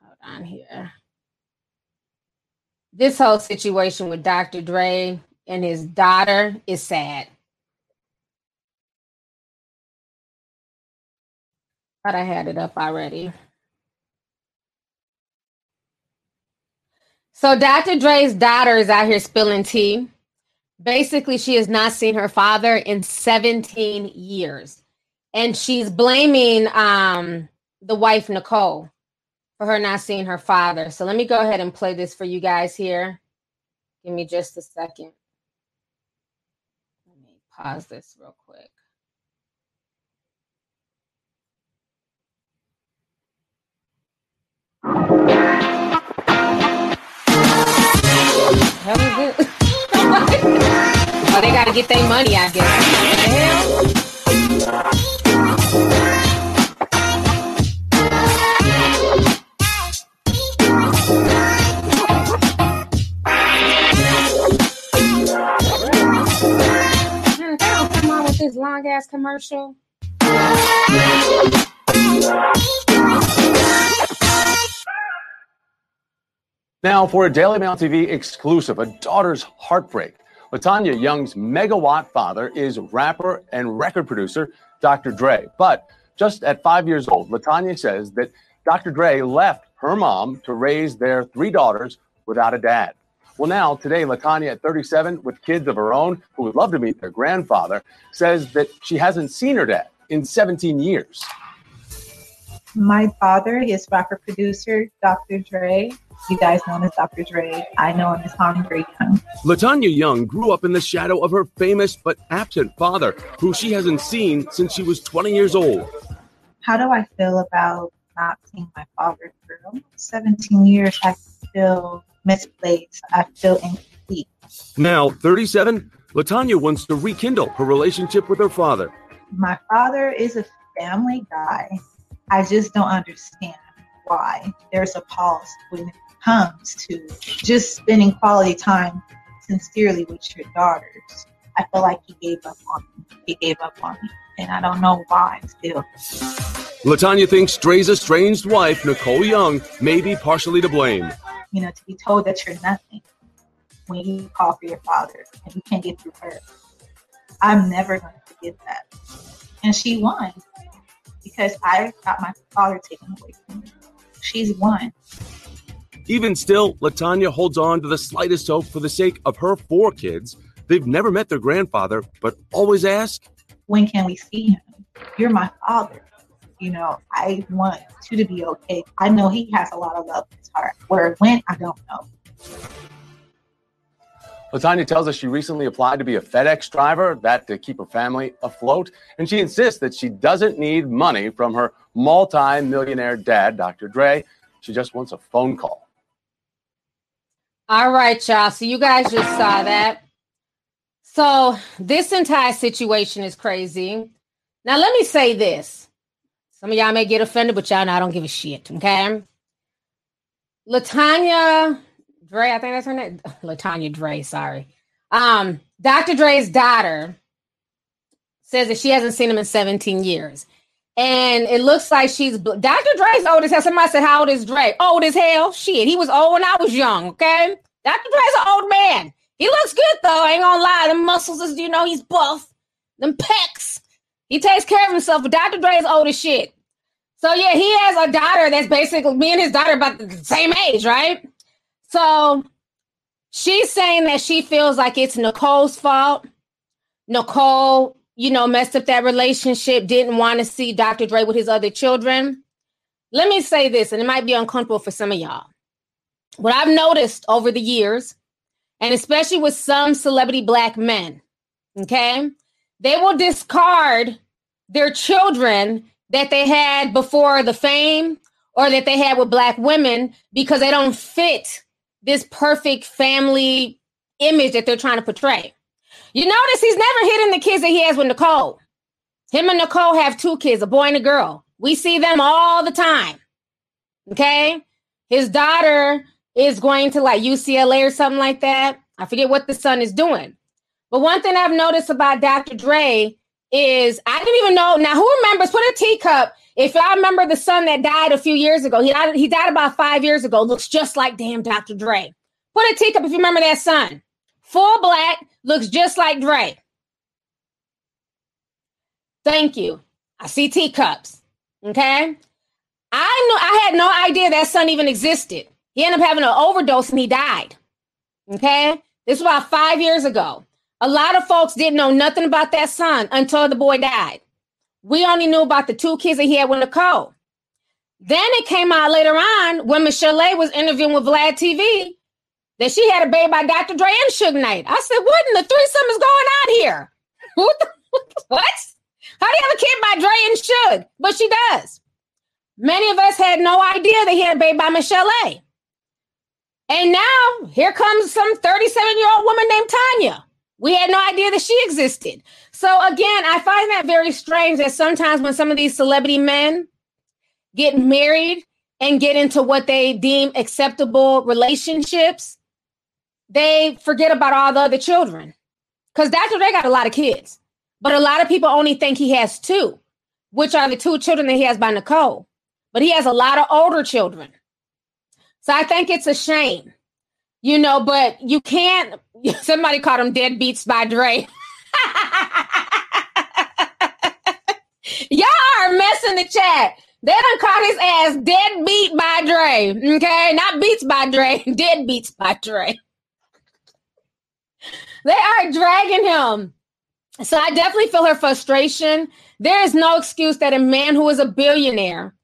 Hold on here. This whole situation with Dr. Dre and his daughter is sad. Thought I had it up already. So Dr. Dre's daughter is out here spilling tea basically she has not seen her father in 17 years and she's blaming um the wife nicole for her not seeing her father. So let me go ahead and play this for you guys here. Give me just a second. Let me pause this real quick. Is it? oh, they gotta get their money, I guess. Ass commercial. Now, for a Daily Mail TV exclusive, a daughter's heartbreak. Latanya Young's megawatt father is rapper and record producer Dr. Dre. But just at five years old, Latanya says that Dr. Dre left her mom to raise their three daughters without a dad. Well, now, today, Latanya, at 37, with kids of her own who would love to meet their grandfather, says that she hasn't seen her dad in 17 years. My father is rapper producer Dr. Dre. You guys know him as Dr. Dre. I know him as Andre Young. Latanya Young grew up in the shadow of her famous but absent father, who she hasn't seen since she was 20 years old. How do I feel about not seeing my father for 17 years? I feel misplaced. I feel incomplete. Now, 37, Latanya wants to rekindle her relationship with her father. My father is a family guy. I just don't understand why there's a pause when it comes to just spending quality time sincerely with your daughters. I feel like he gave up on me. He gave up on me. And I don't know why still. Latanya thinks Dre's estranged wife, Nicole Young, may be partially to blame. You know, to be told that you're nothing when you call for your father and you can't get through her. I'm never going to forget that. And she won because I got my father taken away from me. She's won. Even still, Latanya holds on to the slightest hope for the sake of her four kids. They've never met their grandfather, but always ask, When can we see him? You're my father. You know, I want you to be okay. I know he has a lot of love in his heart. Where it went, I don't know. Latanya tells us she recently applied to be a FedEx driver, that to keep her family afloat. And she insists that she doesn't need money from her multi millionaire dad, Dr. Dre. She just wants a phone call. All right, y'all. So you guys just saw that. So this entire situation is crazy. Now, let me say this. Some of y'all may get offended, but y'all know I don't give a shit. Okay. Latanya Dre, I think that's her name. Latanya Dre, sorry. Um, Dr. Dre's daughter says that she hasn't seen him in 17 years. And it looks like she's Dr. Dre's old as hell. Somebody said, How old is Dre? Old as hell. Shit. He was old when I was young. Okay. Dr. Dre's an old man. He looks good though. I ain't gonna lie. The muscles is, you know, he's buff. Them pecs. He takes care of himself, but Dr. Dre is old as shit. So yeah, he has a daughter that's basically me and his daughter about the same age, right? So she's saying that she feels like it's Nicole's fault. Nicole, you know, messed up that relationship, didn't want to see Dr. Dre with his other children. Let me say this, and it might be uncomfortable for some of y'all. What I've noticed over the years, and especially with some celebrity black men, okay, they will discard their children that they had before the fame or that they had with black women because they don't fit this perfect family image that they're trying to portray. You notice he's never hitting the kids that he has with Nicole. Him and Nicole have two kids, a boy and a girl. We see them all the time. Okay. His daughter is going to like UCLA or something like that. I forget what the son is doing. But one thing I've noticed about Dr. Dre is I didn't even know. Now, who remembers? Put a teacup. If y'all remember the son that died a few years ago, he died, he died about five years ago. Looks just like damn Dr. Dre. Put a teacup if you remember that son. Full black, looks just like Dre. Thank you. I see teacups. Okay. I knew I had no idea that son even existed. He ended up having an overdose and he died. Okay. This was about five years ago. A lot of folks didn't know nothing about that son until the boy died. We only knew about the two kids that he had with Nicole. Then it came out later on when Michel'le was interviewing with Vlad TV that she had a baby by Dr. Dre and Suge Knight. I said, what in the threesome is going on here? what? The, what? How do you have a kid by Dre and Suge? But she does. Many of us had no idea that he had a baby by Michelle A. And now here comes some 37 year old woman named Tanya. We had no idea that she existed. So again, I find that very strange that sometimes when some of these celebrity men get married and get into what they deem acceptable relationships, they forget about all the other children. Because Dr. Dre got a lot of kids. But a lot of people only think he has two, which are the two children that he has by Nicole. But he has a lot of older children. So I think it's a shame, you know, but you can't. Somebody called him "Dead Beats" by Dre. Y'all are messing the chat. They done call his ass dead beat by Dre. Okay, not beats by Dre, dead beats by Dre. They are dragging him. So I definitely feel her frustration. There is no excuse that a man who is a billionaire,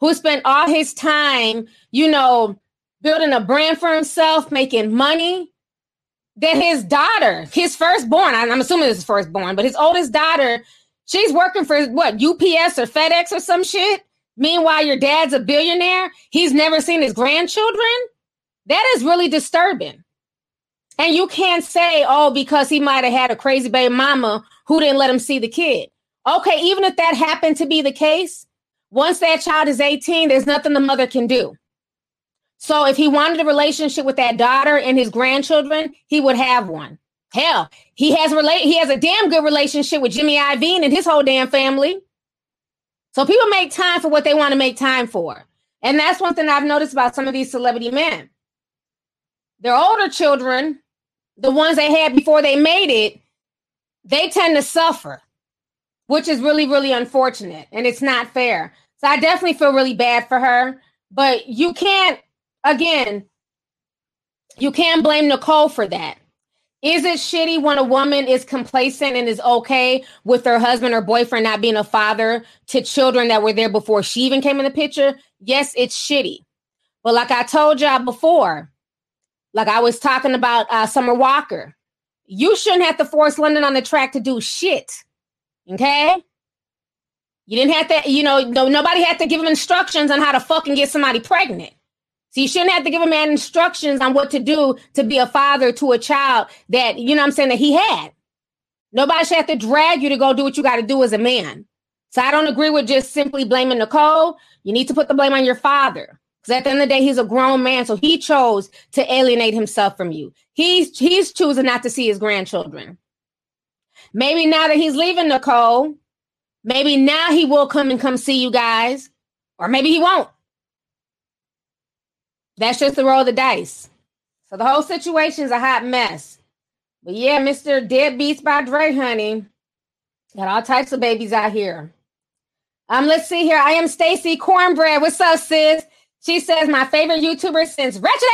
who spent all his time, you know, building a brand for himself, making money, that his daughter, his firstborn, I'm assuming it's his firstborn, but his oldest daughter, she's working for what, UPS or FedEx or some shit. Meanwhile, your dad's a billionaire. He's never seen his grandchildren. That is really disturbing. And you can't say, oh, because he might have had a crazy baby mama who didn't let him see the kid. Okay, even if that happened to be the case, once that child is 18, there's nothing the mother can do. So if he wanted a relationship with that daughter and his grandchildren, he would have one. Hell, he has relate he has a damn good relationship with Jimmy Iovine and his whole damn family. So people make time for what they want to make time for. And that's one thing I've noticed about some of these celebrity men. Their older children, the ones they had before they made it, they tend to suffer, which is really, really unfortunate. And it's not fair. So I definitely feel really bad for her. But you can't, again, you can't blame Nicole for that. Is it shitty when a woman is complacent and is okay with her husband or boyfriend not being a father to children that were there before she even came in the picture? Yes, it's shitty. But like I told y'all before, like I was talking about uh, Summer Walker, you shouldn't have to force London On Da Track to do shit. Okay? You didn't have to, you know, no, nobody had to give him instructions on how to fucking get somebody pregnant. So you shouldn't have to give a man instructions on what to do to be a father to a child that, you know I'm saying, that he had. Nobody should have to drag you to go do what you got to do as a man. So I don't agree with just simply blaming Nicole. You need to put the blame on your father. Because at the end of the day, he's a grown man. So he chose to alienate himself from you. He's he's choosing not to see his grandchildren. Maybe now that he's leaving Nicole, maybe now he will come and come see you guys. Or maybe he won't. That's just the roll of the dice. So the whole situation is a hot mess. But yeah, Mr. Deadbeats by Dre, honey. Got all types of babies out here. Um, let's see here. I am Stacy Cornbread. What's up, sis? She says my favorite YouTuber since wretched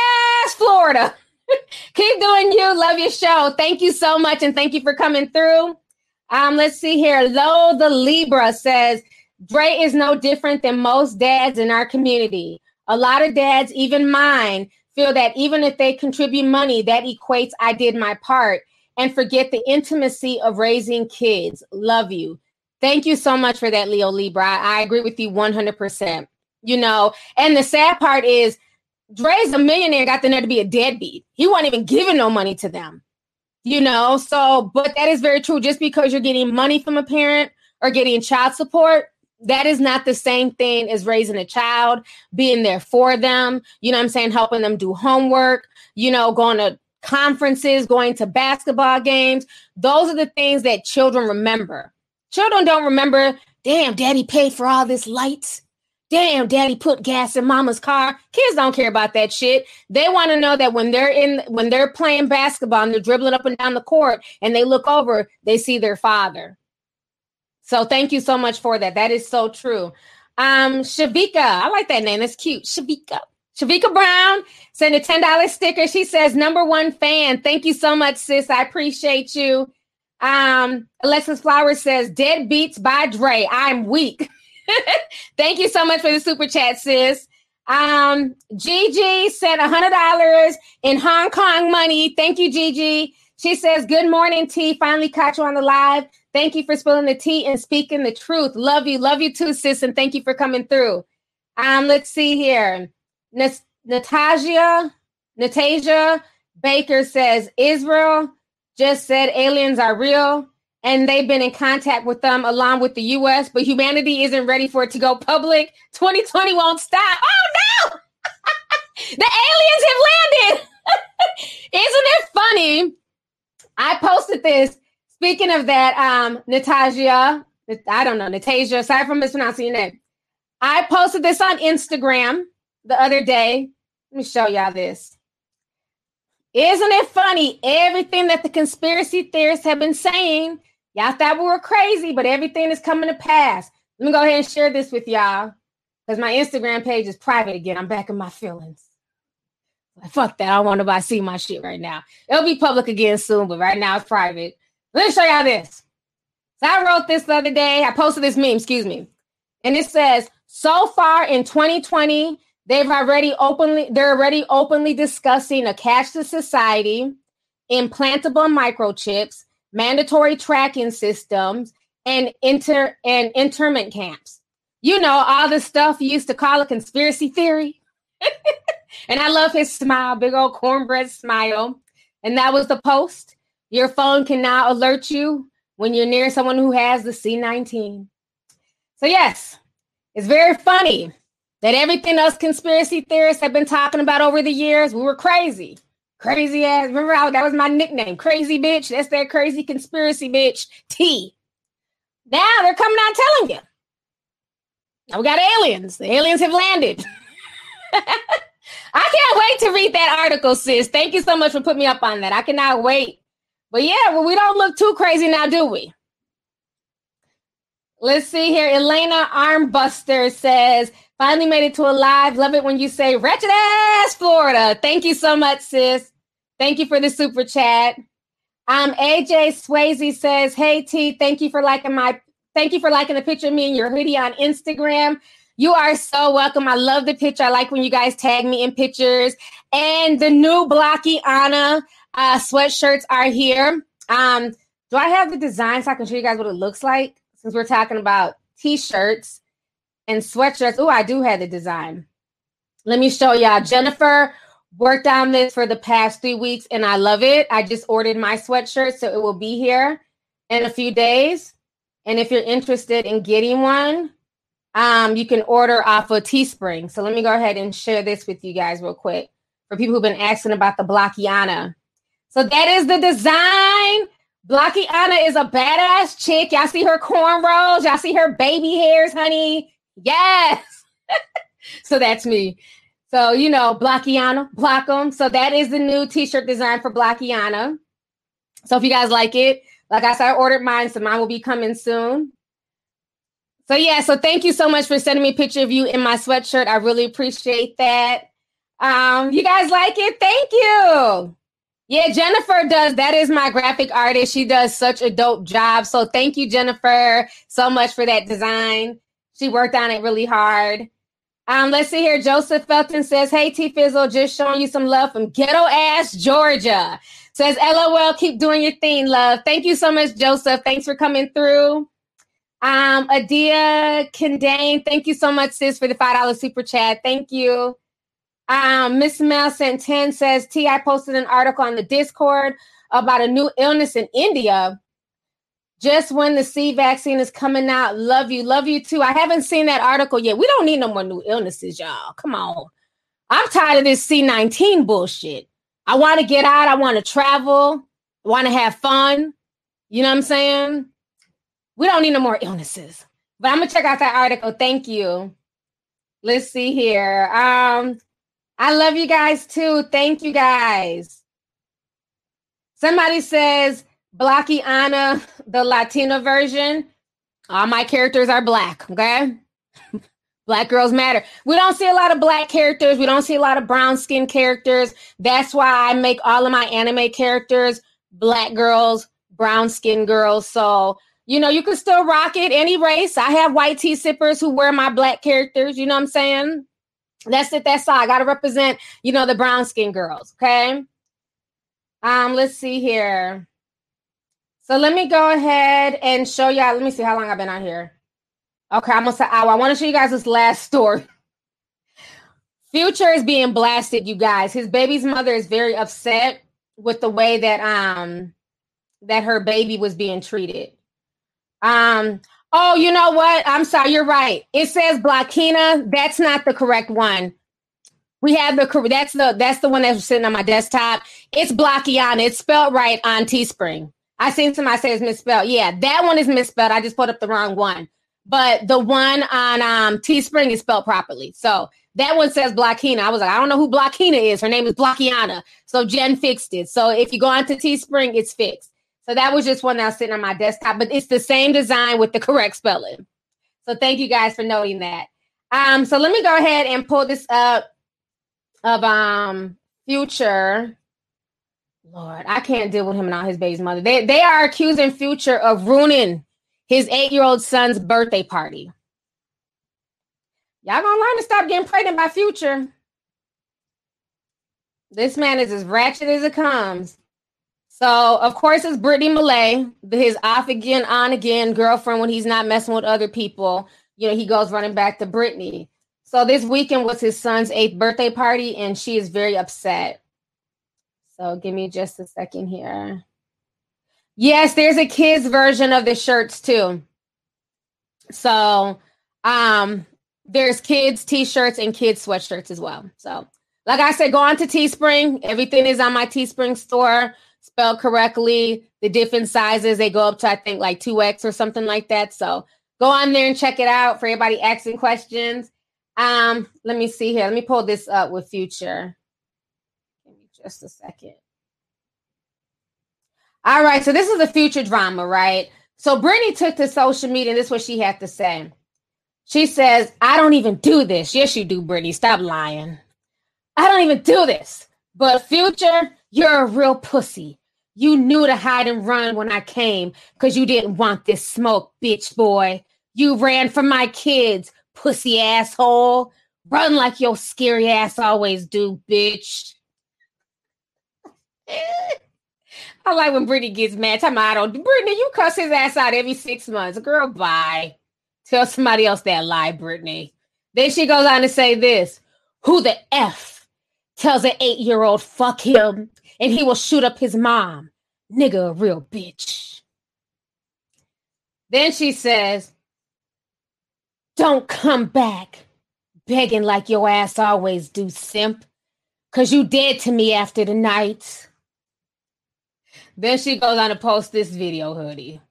ass Florida. Keep doing you. Love your show. Thank you so much, and thank you for coming through. Um, let's see here. Lo the Libra says Dre is no different than most dads in our community. A lot of dads, even mine, feel that even if they contribute money, that equates I did my part and forget the intimacy of raising kids. Love you. Thank you so much for that, Leo Libra. I agree with you 100%. You know, and the sad part is Dre's a millionaire, got the nerve to be a deadbeat. He wasn't even giving no money to them. You know, so, but that is very true. Just because you're getting money from a parent or getting child support that is not the same thing as raising a child, being there for them, you know I'm saying, helping them do homework, you know, going to conferences, going to basketball games. Those are the things that children remember. Children don't remember, damn, daddy paid for all this lights. Damn, daddy put gas in mama's car. Kids don't care about that shit. They want to know that when they're in when they're playing basketball and they're dribbling up and down the court and they look over, they see their father. So thank you so much for that. That is so true. Um, Shavika, I like that name. That's cute. Shavika. Shavika Brown sent a $10 sticker. She says, number one fan. Thank you so much, sis. I appreciate you. Um, Alexis Flowers says, Dead Beats by Dre. I'm weak. Thank you so much for the super chat, sis. Um, Gigi sent a hundred dollars in Hong Kong money. Thank you, Gigi. She says, Good morning, T. Finally caught you on the live. Thank you for spilling the tea and speaking the truth. Love you. Love you too, sis. And thank you for coming through. Um, let's see here. Natasha, Natasia Baker says Israel just said aliens are real and they've been in contact with them along with the US, but humanity isn't ready for it to go public. 2020 won't stop. Oh no! the aliens have landed. isn't it funny? I posted this Speaking of that, um, Natasha, I don't know, Natasha, sorry for mispronouncing your name. I posted this on Instagram the other day. Let me show y'all this. Isn't it funny? Everything that the conspiracy theorists have been saying, y'all thought we were crazy, but everything is coming to pass. Let me go ahead and share this with y'all because my Instagram page is private again. I'm back in my feelings. Fuck that. I don't want nobody to see my shit right now. It'll be public again soon, but right now it's private. Let me show y'all this. So I wrote this the other day. I posted this meme, excuse me. And it says, so far in 2020, they've already openly, they're already openly discussing a cashless society, implantable microchips, mandatory tracking systems, and inter and internment camps. You know, all the stuff you used to call a conspiracy theory. and I love his smile, big old cornbread smile. And that was the post. Your phone can now alert you when you're near someone who has the C19. So, yes, it's very funny that everything us conspiracy theorists have been talking about over the years, we were crazy. Crazy ass. Remember how that was my nickname, crazy bitch. That's that crazy conspiracy bitch, T. Now they're coming out telling you. Now we got aliens. The aliens have landed. I can't wait to read that article, sis. Thank you so much for putting me up on that. I cannot wait. But yeah, well, we don't look too crazy now, do we? Let's see here. Elena Armbuster says, finally made it to a live. Love it when you say wretched ass Florida. Thank you so much, sis. Thank you for the super chat. Um, AJ Swayze says, Hey T, thank you for liking my thank you for liking the picture of me and your hoodie on Instagram. You are so welcome. I love the picture. I like when you guys tag me in pictures. And the new Blockiana uh, sweatshirts are here. Um, do I have the design so I can show you guys what it looks like? Since we're talking about t-shirts and sweatshirts. Oh, I do have the design. Let me show y'all. Jennifer worked on this for the past three weeks and I love it. I just ordered my sweatshirt, so it will be here in a few days. And if you're interested in getting one, um, you can order off of Teespring. So let me go ahead and share this with you guys real quick for people who've been asking about the Blockiana. So that is the design. Blockiana is a badass chick. Y'all see her cornrows. Y'all see her baby hairs, honey. Yes. so that's me. So, you know, Blockiana, block them. So that is the new t-shirt design for Blockiana. So if you guys like it, like I said, I ordered mine, so mine will be coming soon. So yeah, so thank you so much for sending me a picture of you in my sweatshirt. I really appreciate that. Um, you guys like it? Thank you. Yeah, Jennifer does. That is my graphic artist. She does such a dope job. So thank you, Jennifer, so much for that design. She worked on it really hard. Um, let's see here. Joseph Felton says, Hey T Fizzle, just showing you some love from ghetto ass Georgia. Says, LOL, keep doing your thing, love. Thank you so much, Joseph. Thanks for coming through. Um, Adia Kendane, thank you so much, sis, for the $5 super chat. Thank you. Um, Miss Mel sent 10 says, T, I posted an article on the Discord about a new illness in India. Just when the C vaccine is coming out. Love you. Love you too. I haven't seen that article yet. We don't need no more new illnesses, y'all. Come on. I'm tired of this C19 bullshit. I want to get out. I want to travel. I want to have fun. You know what I'm saying? We don't need no more illnesses. But I'm gonna check out that article. Thank you. Let's see here. Um, I love you guys too. Thank you guys. Somebody says Blockiana, the Latina version. All my characters are black, okay? black girls matter. We don't see a lot of black characters. We don't see a lot of brown skin characters. That's why I make all of my anime characters black girls, brown skin girls. So, you know, you can still rock it any race. I have white tea sippers who wear my black characters. You know what I'm saying? That's it. That's all. I got to represent, you know, the brown skin girls. Okay. Um, let's see here. So let me go ahead and show y'all. Let me see how long I've been on here. Okay, I'm almost an hour. I want to show you guys this last story. Future is being blasted, you guys. His baby's mother is very upset with the way that um that her baby was being treated. Um, Oh, you know what? I'm sorry. You're right. It says Blockina. That's not the correct one. We have the that's the that's the one that's sitting on my desktop. It's Blockiana. It's spelled right on Teespring. I seen somebody say it's misspelled. Yeah, that one is misspelled. I just put up the wrong one. But the one on um Teespring is spelled properly. So that one says Blockina. I was like, I don't know who Blockina is. Her name is Blockiana. So Jen fixed it. So if you go onto Teespring, it's fixed. So that was just one that was sitting on my desktop, but it's the same design with the correct spelling. So thank you guys for noting that. Um, so let me go ahead and pull this up of um Future. Lord, I can't deal with him and all his baby's mother. They they are accusing Future of ruining his eight-year-old son's birthday party. Y'all gonna learn to stop getting pregnant by Future. This man is as ratchet as it comes. So, of course, it's Brittany Mealy, his off again, on again girlfriend when he's not messing with other people. You know, he goes running back to Brittany. So, this weekend was his son's eighth birthday party, and she is very upset. So, give me just a second here. Yes, there's a kids version of the shirts too. So, um, there's kids t-shirts and kids sweatshirts as well. So, like I said, go on to Teespring. Everything is on my Teespring store, spelled correctly. The different sizes they go up to, I think, like two X or something like that. So go on there and check it out for everybody asking questions. Um, let me see here. Let me pull this up with Future. Give me just a second. All right, so this is a future drama, right? So Brittany took to social media, and this is what she had to say. She says, I don't even do this. Yes, you do, Brittany. Stop lying. I don't even do this. But future, you're a real pussy. You knew to hide and run when I came because you didn't want this smoke, bitch boy. You ran from my kids, pussy asshole. Run like your scary ass always do, bitch. I like when Brittany gets mad. Time I don't. Oh, Brittany, you cuss his ass out every six months. Girl, bye. Tell somebody else that lie, Brittany. Then she goes on to say this Who the F tells an eight year old fuck him and he will shoot up his mom? Nigga, a real bitch. Then she says, Don't come back begging like your ass always do, simp, because you dead to me after the night. Then she goes on to post this video hoodie.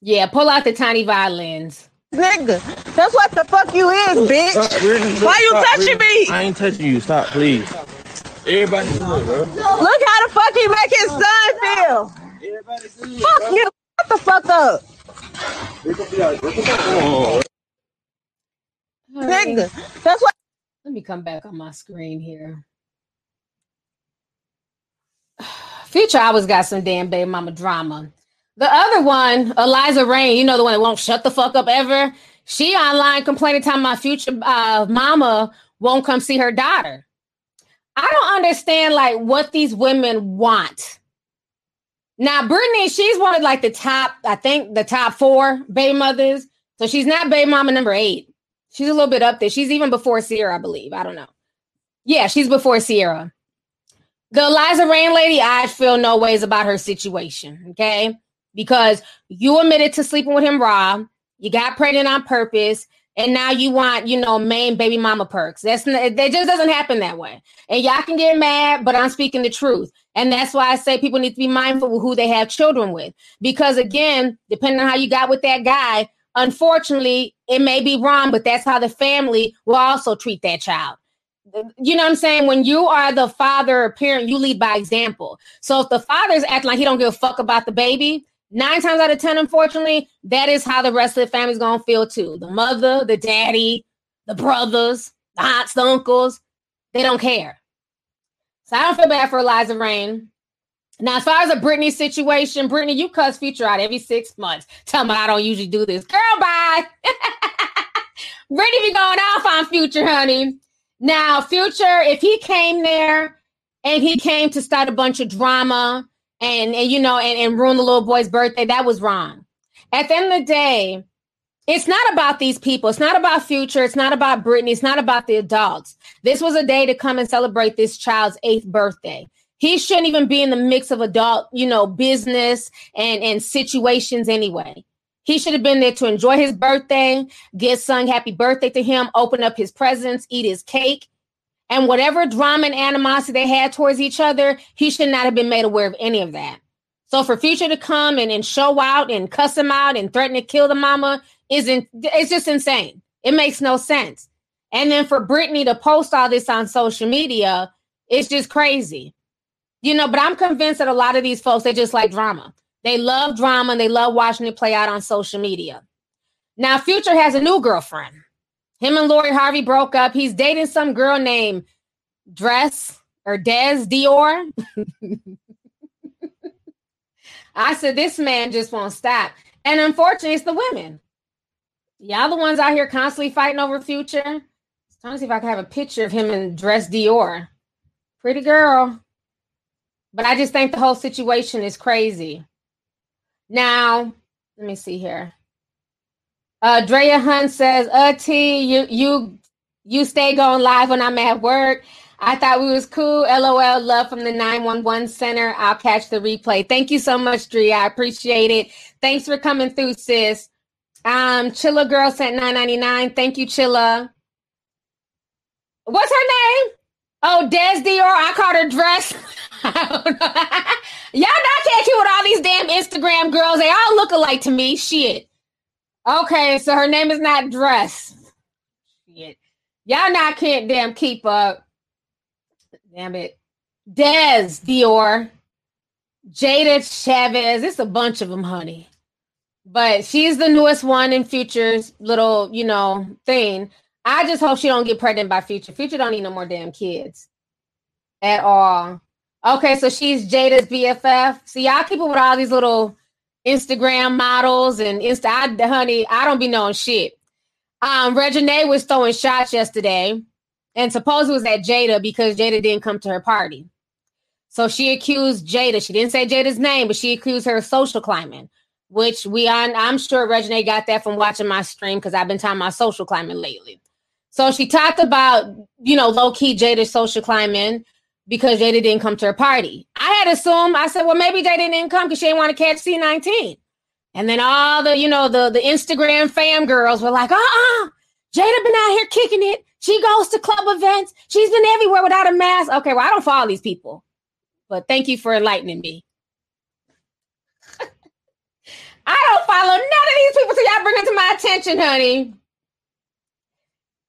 Yeah, pull out the tiny violins. Nigga, that's what the fuck you is, bitch. Stop, Brittany, look, Why you stop, touching Brittany. me? I ain't touching you. Stop, please. Everybody good, bro. Look how the fuck he make his son feel. Everybody good. Fuck you. Shut the fuck up. Nigga, that's what. Let me come back on my screen here. Future I always got some damn baby mama drama. The other one, Eliza Reign, you know the one that won't shut the fuck up ever. She online complaining time my future uh, mama won't come see her daughter. I don't understand like what these women want. Now, Brittany, she's one of like the top, I think the top four baby mothers. So she's not baby mama number eight. She's a little bit up there. She's even before Ciara, I believe. I don't know. Yeah, she's before Ciara. The Eliza Reign lady, I feel no ways about her situation. Okay. Because you admitted to sleeping with him raw, you got pregnant on purpose, and now you want, you know, main baby mama perks. That's that just doesn't happen that way. And y'all can get mad, but I'm speaking the truth. And that's why I say people need to be mindful who they have children with. Because again, depending on how you got with that guy, unfortunately, it may be wrong, but that's how the family will also treat that child. You know what I'm saying? When you are the father or parent, you lead by example. So if the father's acting like he don't give a fuck about the baby, nine times out of ten, unfortunately, that is how the rest of the family's gonna feel too. The mother, the daddy, the brothers, the aunts, the uncles, they don't care. So I don't feel bad for Eliza Reign. Now, as far as a Brittany situation, Brittany, you cuss Future out every six months. Tell me I don't usually do this. Girl, bye. Brittany be going off on Future, honey. Now, Future, if he came there and he came to start a bunch of drama and, and you know, and, and ruin the little boy's birthday, that was wrong. At the end of the day, it's not about these people. It's not about Future. It's not about Brittany. It's not about the adults. This was a day to come and celebrate this child's eighth birthday. He shouldn't even be in the mix of adult, you know, business and, and situations anyway. He should have been there to enjoy his birthday, get sung happy birthday to him, open up his presents, eat his cake. And whatever drama and animosity they had towards each other, he should not have been made aware of any of that. So for Future to come and, and show out and cuss him out and threaten to kill the mama isn't it's just insane. It makes no sense. And then for Brittany to post all this on social media, it's just crazy. You know, but I'm convinced that a lot of these folks they just like drama. They love drama and they love watching it play out on social media. Now, Future has a new girlfriend. Him and Lori Harvey broke up. He's dating some girl named Dress or Des Dior. I said, this man just won't stop. And unfortunately, it's the women. Y'all the ones out here constantly fighting over Future. I'm trying to see if I can have a picture of him in Dress Dior. Pretty girl. But I just think the whole situation is crazy. Now, let me see here. Uh Drea Hunt says, uh T, you you you stay going live when I'm at work. I thought we was cool. LOL, love from the 911 center. I'll catch the replay. Thank you so much, Drea. I appreciate it. Thanks for coming through, sis. Um, Chilla Girl sent 999. Thank you, Chilla. What's her name? Oh, Des Dior. I called her dress. Y'all not catching with all these damn Instagram girls. They all look alike to me. Shit. Okay, so her name is not Dress. Shit. Y'all not can't damn keep up. Damn it. Dez Dior. Jada Chavez. It's a bunch of them, honey. But she's the newest one in Future's little, you know, thing. I just hope she don't get pregnant by Future. Future don't need no more damn kids at all. Okay, so she's Jada's BFF. See, y'all keep with all these little Instagram models and Insta. I, honey, I don't be knowing shit. Um, Reginae was throwing shots yesterday, and suppose it was at Jada because Jada didn't come to her party. So she accused Jada. She didn't say Jada's name, but she accused her of social climbing, which we on. I'm sure Reginae got that from watching my stream because I've been talking about social climbing lately. So she talked about, you know, low key Jada social climbing because Jada didn't come to her party. I had assumed, I said, well, maybe Jada didn't come because she didn't want to catch C19. And then all the, you know, the, the Instagram fam girls were like, uh-uh, Jada been out here kicking it. She goes to club events. She's been everywhere without a mask. Okay, well, I don't follow these people. But thank you for enlightening me. I don't follow none of these people, so y'all bring it to my attention, honey.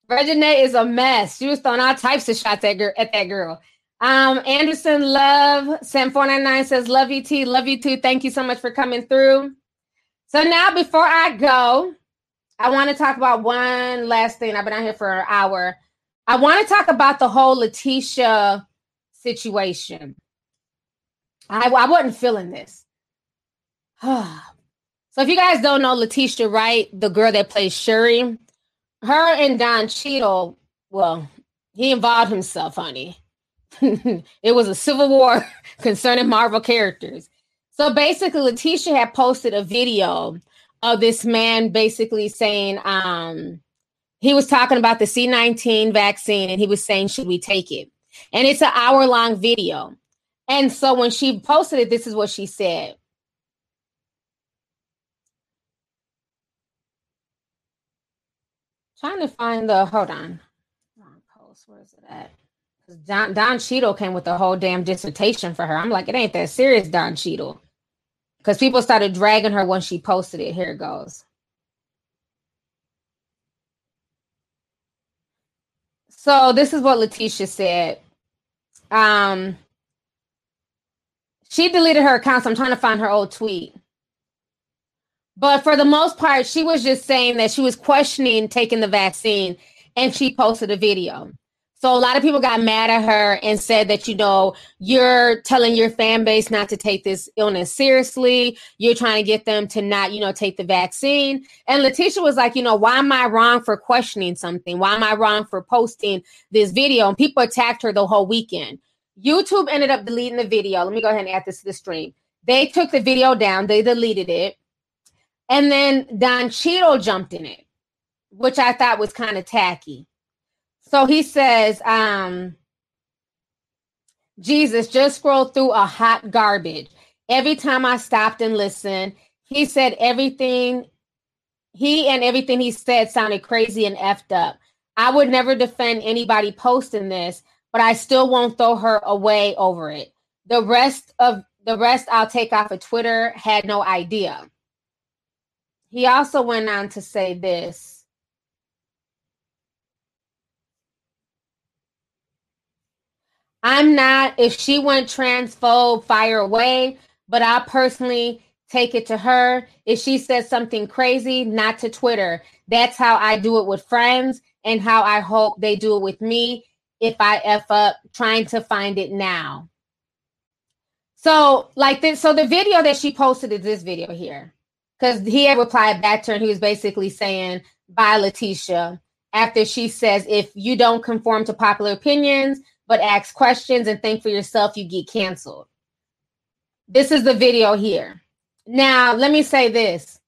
Reginae is a mess. She was throwing all types of shots at, girl at that girl. Um, Anderson Love, Sam 499 says, Love you, T. Love you too. Thank you so much for coming through. So now, before I go, I want to talk about one last thing. I've been out here for an hour. I want to talk about the whole Letitia situation. I, I wasn't feeling this. so, if you guys don't know Letitia Wright, the girl that plays Shuri, her and Don Cheadle, well, he involved himself, honey. it was a civil war concerning Marvel characters. So basically, Letitia had posted a video of this man basically saying um, he was talking about the C19 vaccine and he was saying, Should we take it? And it's an hour long video. And so when she posted it, this is what she said. Trying to find the hold on. Wrong post. Where is it at? Don, Don Cheadle came with a whole damn dissertation for her. I'm like, it ain't that serious, Don Cheadle. Because people started dragging her when she posted it. Here it goes. So this is what Letitia said. Um, she deleted her account, so I'm trying to find her old tweet. But for the most part, she was just saying that she was questioning taking the vaccine, and she posted a video. So a lot of people got mad at her and said that, you know, you're telling your fan base not to take this illness seriously. You're trying to get them to not, you know, take the vaccine. And Letitia was like, you know, why am I wrong for questioning something? Why am I wrong for posting this video? And people attacked her the whole weekend. YouTube ended up deleting the video. Let me go ahead and add this to the stream. They took the video down, they deleted it. And then Don Cheadle jumped in it, which I thought was kind of tacky. So he says, um, Jesus just scrolled through a hot garbage. Every time I stopped and listened, he said everything, he and everything he said sounded crazy and effed up. I would never defend anybody posting this, but I still won't throw her away over it. The rest of The rest I'll take off of Twitter. Had no idea. He also went on to say this. I'm not, if she went transphobe, fire away, but I personally take it to her. If she says something crazy, not to Twitter. That's how I do it with friends and how I hope they do it with me if I F up trying to find it now. So, like this, so the video that she posted is this video here. Because he had replied back to her and he was basically saying, Bye, Letitia. After she says, If you don't conform to popular opinions, but ask questions and think for yourself, you get canceled. This is the video here. Now, let me say this.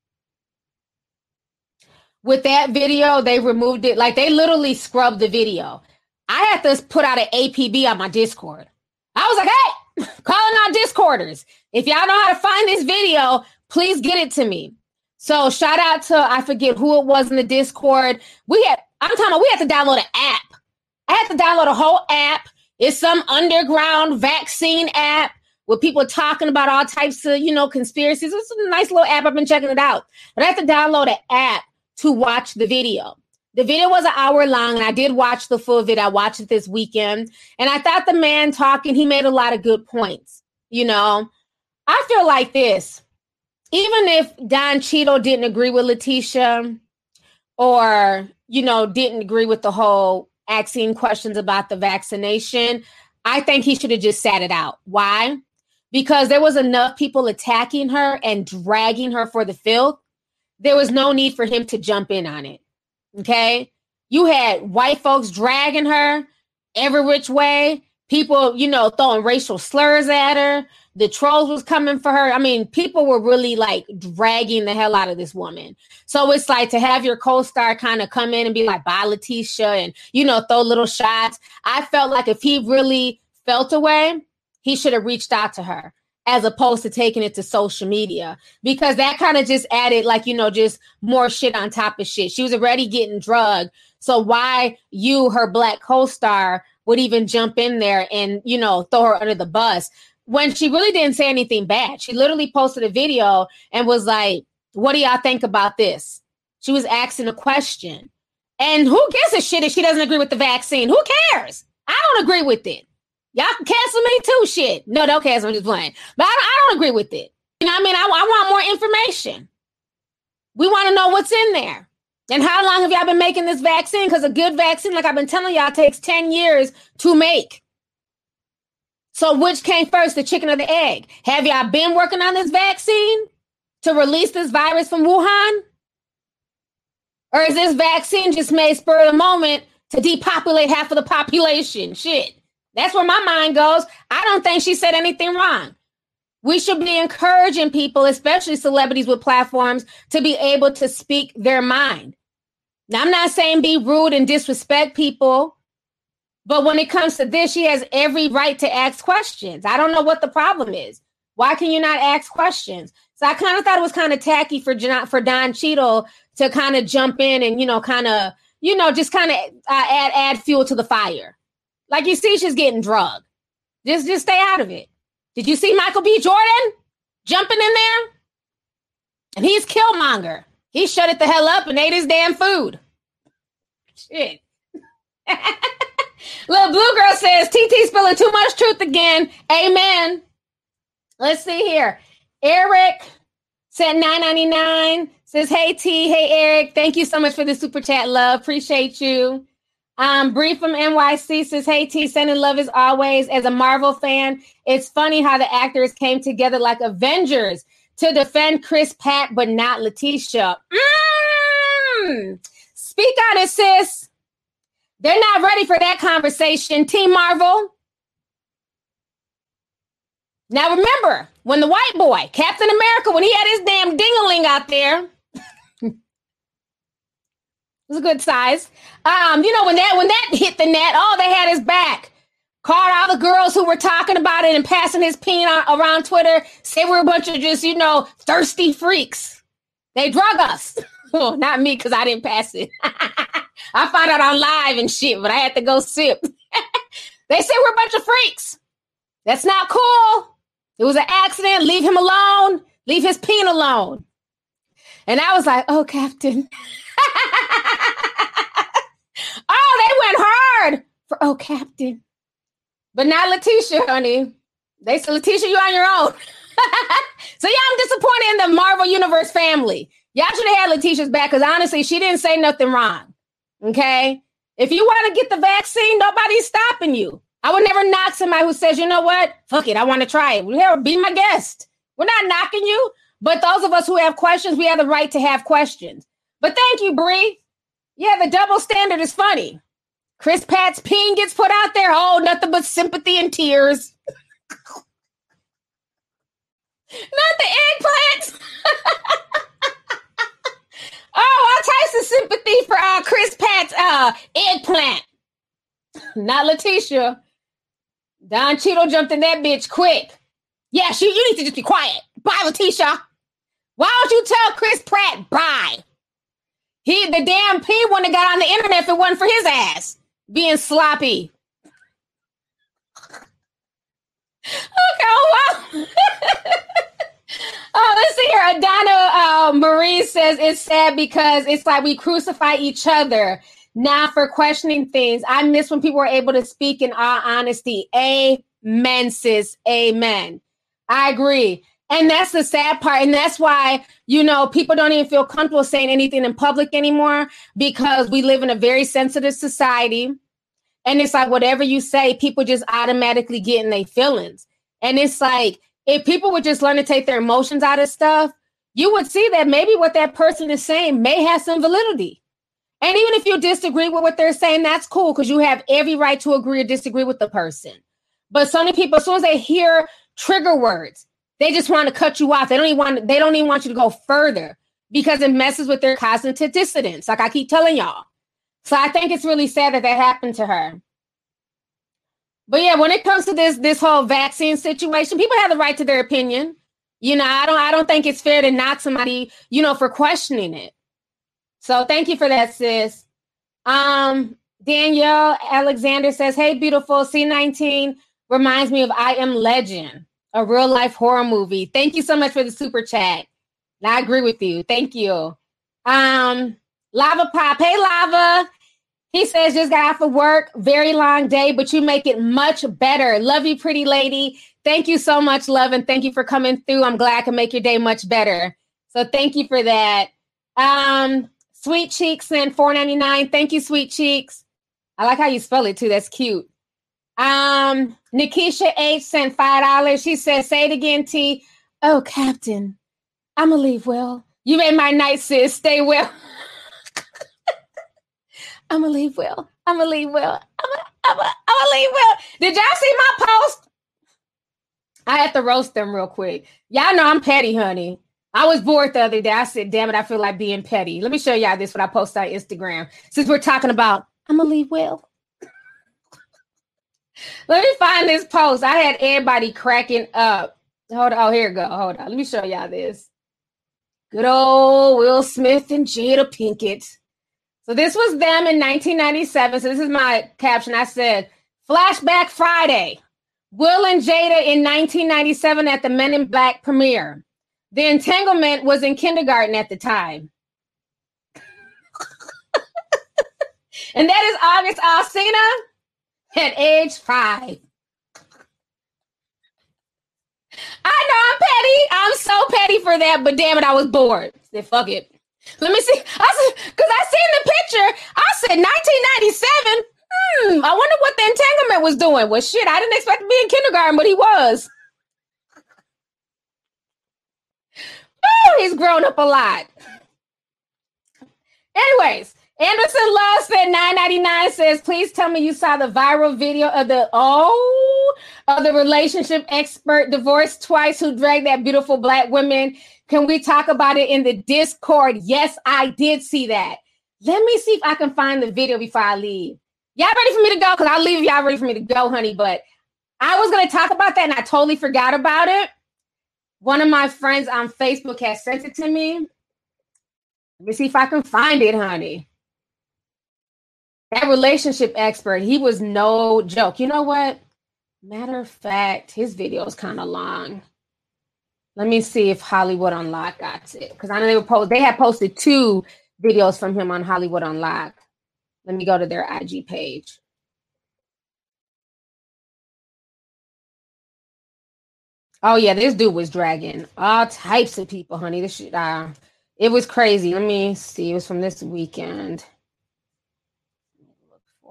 With that video, they removed it. Like they literally scrubbed the video. I had to put out an APB on my Discord. I was like, hey, calling out Discorders. If y'all know how to find this video, please get it to me. So shout out to I forget who it was in the Discord. We had I'm talking about we had to download an app. I had to download a whole app. It's some underground vaccine app with people talking about all types of, you know, conspiracies. It's a nice little app. I've been checking it out. But I have to download an app to watch the video. The video was an hour long, and I did watch the full video. I watched it this weekend, and I thought the man talking, he made a lot of good points. You know, I feel like this. Even if Don Cheadle didn't agree with Letitia, or you know, didn't agree with the whole asking questions about the vaccination, I think he should have just sat it out. Why? Because there was enough people attacking her and dragging her for the filth. There was no need for him to jump in on it. Okay. You had white folks dragging her every which way, people, you know, throwing racial slurs at her. The trolls was coming for her. I mean, people were really like dragging the hell out of this woman. So it's like to have your co-star kind of come in and be like, bye, Letitia, and you know, throw little shots. I felt like if he really felt away, he should have reached out to her as opposed to taking it to social media because that kind of just added like you know just more shit on top of shit she was already getting drugged so why you her black co-star would even jump in there and you know throw her under the bus when she really didn't say anything bad she literally posted a video and was like what do y'all think about this she was asking a question and who gives a shit if she doesn't agree with the vaccine who cares i don't agree with it Y'all can cancel me too. Shit. No, don't cancel. I'm just playing. But I don't, I don't agree with it. You know what I mean? I, I want more information. We want to know what's in there. And how long have y'all been making this vaccine? Because a good vaccine, like I've been telling y'all, takes 10 years to make. So which came first, the chicken or the egg? Have y'all been working on this vaccine to release this virus from Wuhan? Or is this vaccine just made spur of the moment to depopulate half of the population? Shit. That's where my mind goes. I don't think she said anything wrong. We should be encouraging people, especially celebrities with platforms, to be able to speak their mind. Now, I'm not saying be rude and disrespect people, but when it comes to this, she has every right to ask questions. I don't know what the problem is. Why can you not ask questions? So I kind of thought it was kind of tacky for for Don Cheadle to kind of jump in and you know, kind of you know, just kind of uh, add add fuel to the fire. Like you see, she's getting drugged. Just just stay out of it. Did you see Michael B. Jordan jumping in there? And he's Killmonger. He shut it the hell up and ate his damn food. Shit. Little blue girl says TT spilling too much truth again. Amen. Let's see here. Eric said 999 says, Hey T, hey Eric. Thank you so much for the super chat, love. Appreciate you. Um, Bree from NYC says, Hey T, sending love as always. As a Marvel fan, it's funny how the actors came together like Avengers to defend Chris Pratt, but not Letitia. Mm. Speak on it, sis. They're not ready for that conversation. Team Marvel. Now remember, when the white boy, Captain America, when he had his damn dingaling out there, it was a good size. Um, you know, when that when that hit the net, all they had is back. Called all the girls who were talking about it and passing his peen around Twitter. Say we're a bunch of just, you know, thirsty freaks. They drug us. oh, not me, because I didn't pass it. I found out on live and shit, but I had to go sip. they say we're a bunch of freaks. That's not cool. It was an accident. Leave him alone. Leave his peen alone. And I was like, oh, Captain. oh, they went hard for oh, Captain. But not Letitia, honey. They said, Letitia, you on your own. so yeah, I'm disappointed in the Marvel Universe family. Y'all should have had Letitia's back because honestly, she didn't say nothing wrong. Okay. If you want to get the vaccine, nobody's stopping you. I would never knock somebody who says, you know what? Fuck it, I want to try it. Well, be my guest. We're not knocking you, but those of us who have questions, we have the right to have questions. But thank you, Bree. Yeah, the double standard is funny. Chris Pratt's peen gets put out there. Oh, nothing but sympathy and tears. Not the eggplants. oh, all types of sympathy for uh, Chris Pratt's uh, eggplant. Not Letitia. Don Cheadle jumped in that bitch quick. Yeah, she, you need to just be quiet. Bye, Letitia. Why don't you tell Chris Pratt bye? He the damn P wouldn't have got on the internet if it wasn't for his ass being sloppy. Okay, wow. oh, let's see here. Adana uh, Marie says it's sad because it's like we crucify each other now for questioning things. I miss when people were able to speak in all honesty. Amen, sis. Amen. I agree. And that's the sad part. And that's why, you know, people don't even feel comfortable saying anything in public anymore because we live in a very sensitive society. And it's like whatever you say, people just automatically get in their feelings. And it's like if people would just learn to take their emotions out of stuff, you would see that maybe what that person is saying may have some validity. And even if you disagree with what they're saying, that's cool because you have every right to agree or disagree with the person. But so many people, as soon as they hear trigger words, they just want to cut you off. They don't even want they don't even want you to go further because it messes with their cognitive dissonance. Like I keep telling y'all. So I think it's really sad that that happened to her. But yeah, when it comes to this this whole vaccine situation, people have the right to their opinion. You know, I don't I don't think it's fair to knock somebody, you know, for questioning it. So thank you for that, sis. Um, Danielle Alexander says, Hey, beautiful, C19 reminds me of I Am Legend, a real life horror movie. Thank you so much for the super chat. I agree with you. Thank you. Um, Lava Pop. Hey, Lava. He says, just got off of work, very long day, but you make it much better. Love you, pretty lady. Thank you so much, love, and thank you for coming through. I'm glad I can make your day much better. So thank you for that. Um, Sweet Cheeks and 4.99. Thank you, Sweet Cheeks. I like how you spell it too. That's cute. Um, Nikisha H sent five dollars. She says, "Say it again, T." Oh, Captain, I'ma leave well. You made my night, sis. Stay well. I'm gonna leave well. I'm gonna leave well. I'm gonna, I'm gonna, I'm gonna leave well. Did y'all see my post? I had to roast them real quick. Y'all know I'm petty, honey. I was bored the other day. I said, damn it, I feel like being petty. Let me show y'all this when I post on Instagram. Since we're talking about I'm gonna leave well. Let me find this post. I had everybody cracking up. Hold on. Oh, here we go. Hold on. Let me show y'all this. Good old Will Smith and Jada Pinkett. So this was them in 1997. So this is my caption. I said, Flashback Friday. Will and Jada in 1997 at the Men in Black premiere. The entanglement was in kindergarten at the time. and that is August Alsina at age five. I know I'm petty. I'm so petty for that, but damn it, I was bored. said, fuck it. Let me see. I said, because I seen the picture. I said 1997. Hmm, I wonder what the entanglement was doing. Well, shit, I didn't expect to be in kindergarten, but he was. Oh, he's grown up a lot. Anyways, Anderson Love said 999 says, please tell me you saw the viral video of the oh of the relationship expert divorced twice who dragged that beautiful black woman can we talk about it in the Discord? Yes, I did see that. Let me see if I can find the video before I leave. Y'all ready for me to go? Because I'll leave y'all ready for me to go, honey. But I was to talk about that and I totally forgot about it. One of my friends on Facebook has sent it to me. Let me see if I can find it, honey. That relationship expert, he was no joke. You know what? Matter of fact, his video is kind of long. Let me see if Hollywood Unlocked got it because I know they were post. They had posted two videos from him on Hollywood Unlocked. Let me go to their IG page. Oh yeah, this dude was dragging all types of people, honey. This shit, uh, it was crazy. Let me see. It was from this weekend.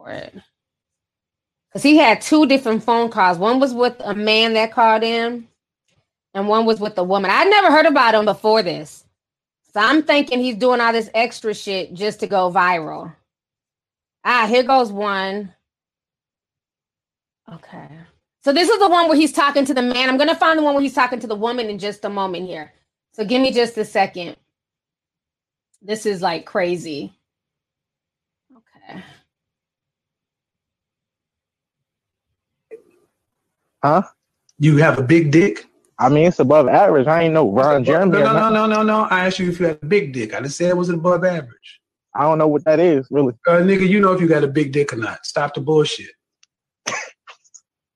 Look for it. Cause he had two different phone calls. One was with a man that called in, and one was with a woman. I'd never heard about him before this. So I'm thinking he's doing all this extra shit just to go viral. Ah, here goes one. Okay. So this is the one where he's talking to the man. I'm gonna find the one where he's talking to the woman in just a moment here. So give me just a second. This is like crazy. Okay. Huh? You have a big dick? I mean, it's above average. I ain't know Ron Jeremy. No, no, no, no, no, no. I asked you if you had a big dick. I didn't say it was above average. I don't know what that is, really. Uh, nigga, you know if you got a big dick or not. Stop the bullshit.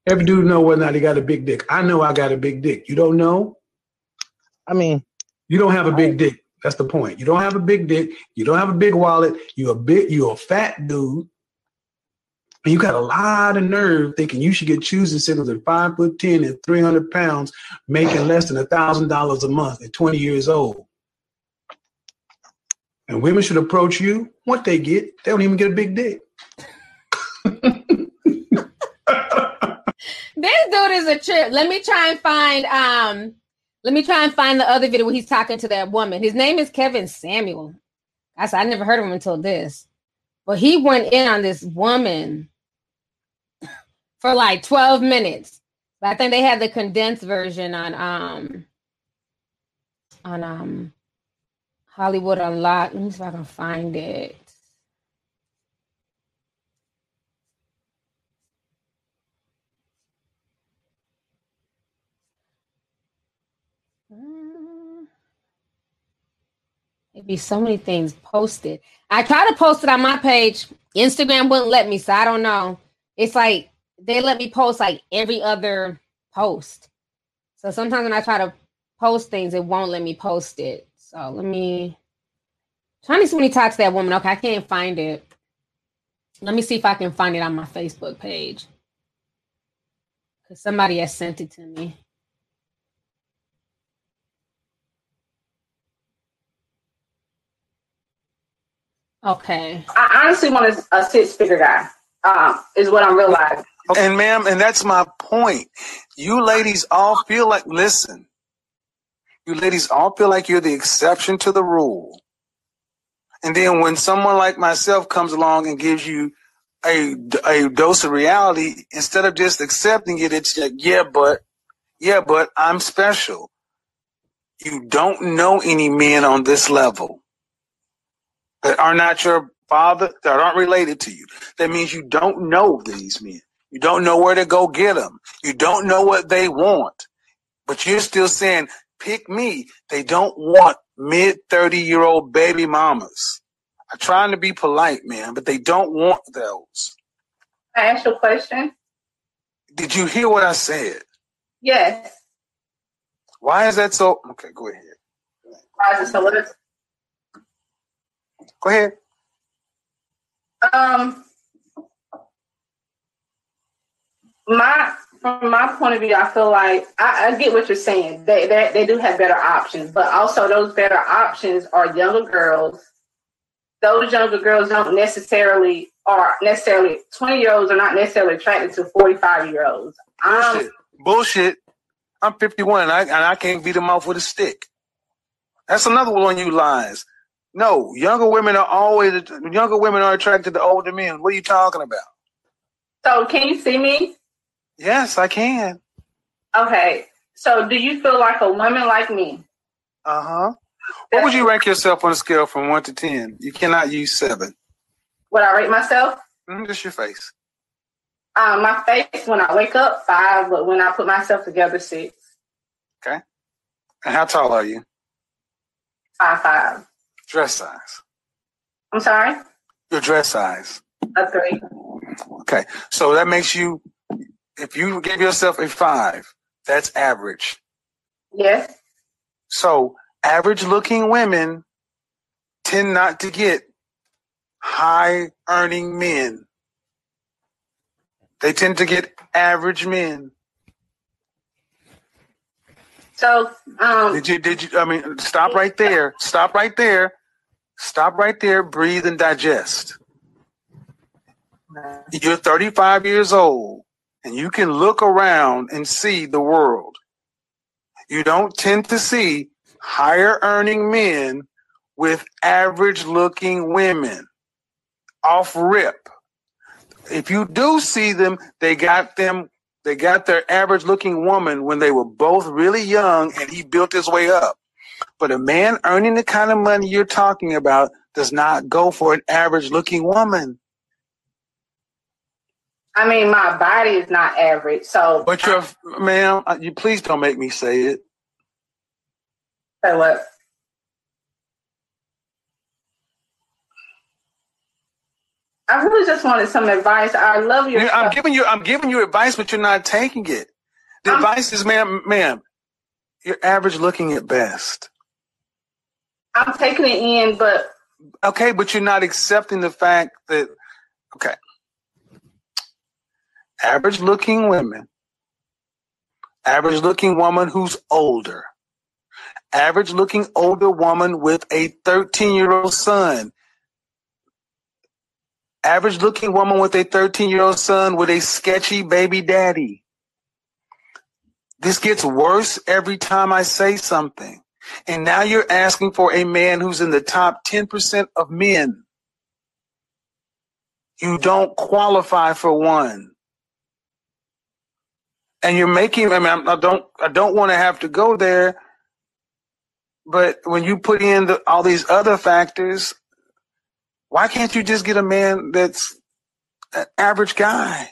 Every dude know whether or not he got a big dick. I know I got a big dick. You don't know? I mean, you don't have a big dick. That's the point. You don't have a big dick. You don't have a big wallet. You a big. You a fat dude. And you got a lot of nerve thinking you should get choosing centers at five foot ten and three hundred pounds, making less than a thousand dollars a month at twenty years old. And women should approach you. What they get, they don't even get a big dick. This dude is a trip. Let me try and find um let me try and find the other video where he's talking to that woman. His name is Kevin Samuel. I said I never heard of him until this. But he went in on this woman for like 12 minutes. I think they had the condensed version on um on um Hollywood Unlocked. Let me see if I can find it. It'd be so many things posted. I try to post it on my page. Instagram wouldn't let me, so I don't know. It's like they let me post like every other post. So sometimes when I try to post things, it won't let me post it. So let me trying to see when he talks to that woman. Okay, I can't find it. Let me see if I can find it on my Facebook page. Because somebody has sent it to me. Okay. I honestly want a, a six figure guy. Um, is what I'm realizing. And ma'am, and that's my point. You ladies all feel like listen. You ladies all feel like you're the exception to the rule. And then when someone like myself comes along and gives you a, a dose of reality, instead of just accepting it, it's like, yeah, but, yeah, but I'm special. You don't know any men on this level that are not your father, that aren't related to you. That means you don't know these men. You don't know where to go get them. You don't know what they want. But you're still saying, pick me. They don't want mid 30 year old baby mamas. I'm trying to be polite, man, but they don't want those. I asked you a question. Did you hear what I said? Yes. Why is that so? Okay, go ahead. Why is it so? Go ahead. Um, my from my point of view, I feel like I, I get what you're saying. They, they they do have better options, but also those better options are younger girls. Those younger girls don't necessarily are necessarily twenty year olds are not necessarily attracted to forty five year olds. Um, Bullshit. Bullshit. I'm 51 and I, and I can't beat them off with a stick. That's another one of you lies. No, younger women are always younger women are attracted to older men. What are you talking about? so can you see me? Yes, I can. Okay. So do you feel like a woman like me? Uh huh. What would you rank yourself on a scale from one to ten? You cannot use seven. Would I rate myself? Mm, Just your face. Um, my face when I wake up five, but when I put myself together six, Okay. And how tall are you? five five. Dress size. I'm sorry, Your dress size. a three. Okay. So that makes you if you give yourself a five, that's average. Yes. So average looking women tend not to get high earning men. They tend to get average men. So, um, Did you, did you, I mean, stop right there. Stop right there. Stop right there. Breathe and digest. You're 35 years old and you can look around and see the world. You don't tend to see higher earning men with average looking women off rip. If you do see them, they got them, they got their average looking woman when they were both really young and he built his way up. But a man earning the kind of money you're talking about does not go for an average looking woman. I mean, my body is not average. So, But you're, ma'am, uh, you please don't make me say it. say what? I really just wanted some advice. I love your. You- I'm giving you, I'm giving you advice, but you're not taking it. The advice is, ma'am, ma'am, you're average looking at best. I'm taking it in, but Okay, but you're not accepting the fact that, okay, average looking women, average looking woman who's older, average looking older woman with a 13 year old son, average looking woman with a 13 year old son with a sketchy baby daddy. This gets worse every time I say something. And now you're asking for a man who's in the top 10% of men. You don't qualify for one. And you're making, I mean, I'm- don't, I don't want to have to go there. But when you put in the, all these other factors, why can't you just get a man that's an average guy?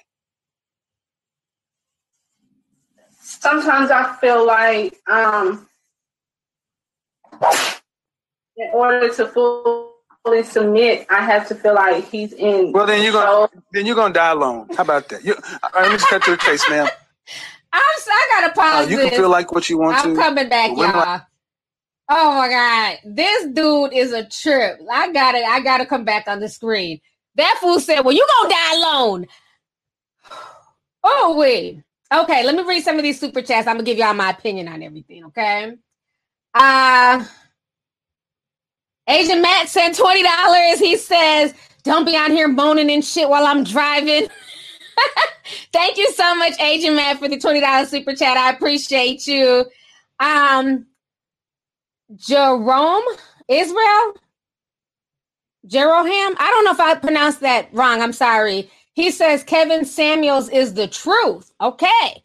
sometimes I feel like um, in order to fully submit, I have to feel like he's in. Well, then you're gonna, then you're gonna die alone. How about that? You, all right, let me just cut to the chase, ma'am. I'm so, I gotta Uh, you this. can feel like what you want I'm to. coming back, Women y'all. like- oh my god, this dude is a trip. I gotta, I gotta come back on the screen. That fool said, "Well, you gonna die alone." Oh wait. Okay, let me read some of these super chats. I'm gonna give y'all my opinion on everything. Okay. Uh Asian Matt sent twenty dollars. He says, "Don't be out here moaning and shit while I'm driving." Thank you so much, Agent Matt, for the twenty dollars super chat. I appreciate you. Um, Jerome Israel, Jeroham. I don't know if I pronounced that wrong. I'm sorry. He says Kevin Samuels is the truth. Okay.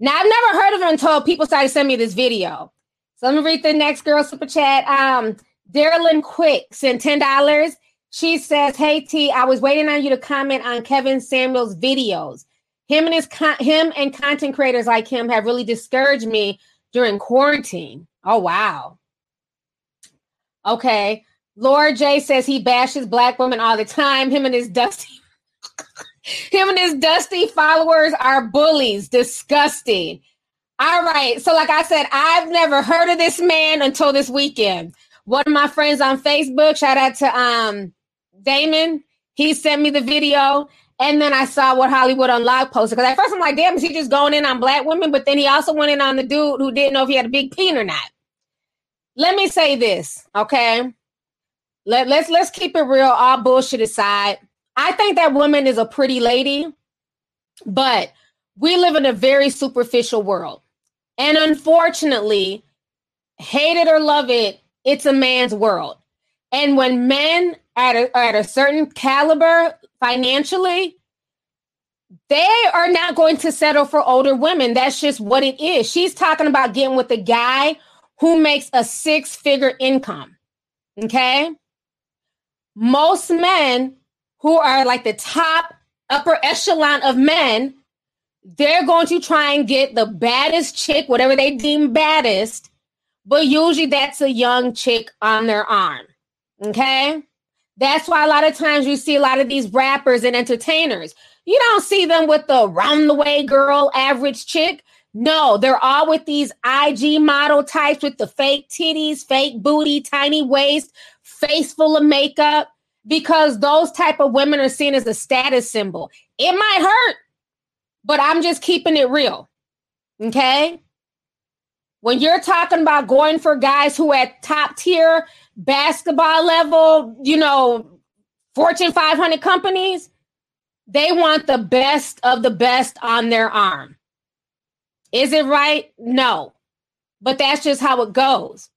Now I've never heard of him until people started sending me this video. So let me read the next girl super chat. Um, Darylyn Quick sent ten dollars. She says, "Hey T, I was waiting on you to comment on Kevin Samuel's videos. Him and his con- him and content creators like him have really discouraged me during quarantine. Oh wow. Okay. Laura J says he bashes black women all the time. Him and his dusty him and his dusty followers are bullies. Disgusting. All right. So, like I said, I've never heard of this man until this weekend. One of my friends on Facebook, shout out to um Damon, he sent me the video. And then I saw what Hollywood Unlocked posted. Because at first I'm like, damn, is he just going in on black women? But then he also went in on the dude who didn't know if he had a big peen or not. Let me say this, okay? Let, let's let's keep it real, all bullshit aside. I think that woman is a pretty lady, but we live in a very superficial world. And unfortunately, hate it or love it, it's a man's world. And when men at a, at a certain caliber financially, they are not going to settle for older women. That's just what it is. She's talking about getting with a guy who makes a six figure income. Okay. Most men who are like the top upper echelon of men, they're going to try and get the baddest chick, whatever they deem baddest, but usually that's a young chick on their arm. Okay. That's why a lot of times you see a lot of these rappers and entertainers. You don't see them with the round the way girl average chick. No, they're all with these IG model types with the fake titties, fake booty, tiny waist, face full of makeup because those type of women are seen as a status symbol. It might hurt, but I'm just keeping it real. Okay? When you're talking about going for guys who at top tier basketball level, you know, Fortune 500 companies, they want the best of the best on their arm. Is it right? No. But that's just how it goes.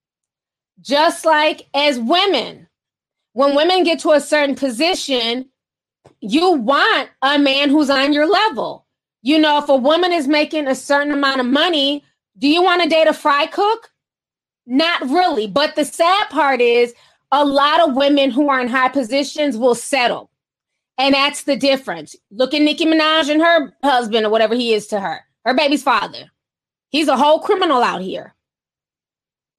Just like as women, when women get to a certain position, you want a man who's on your level. You know, if a woman is making a certain amount of money, do you want to date a fry cook? Not really. But the sad part is a lot of women who are in high positions will settle. And that's the difference. Look at Nicki Minaj and her husband or whatever he is to her, her baby's father. He's a whole criminal out here.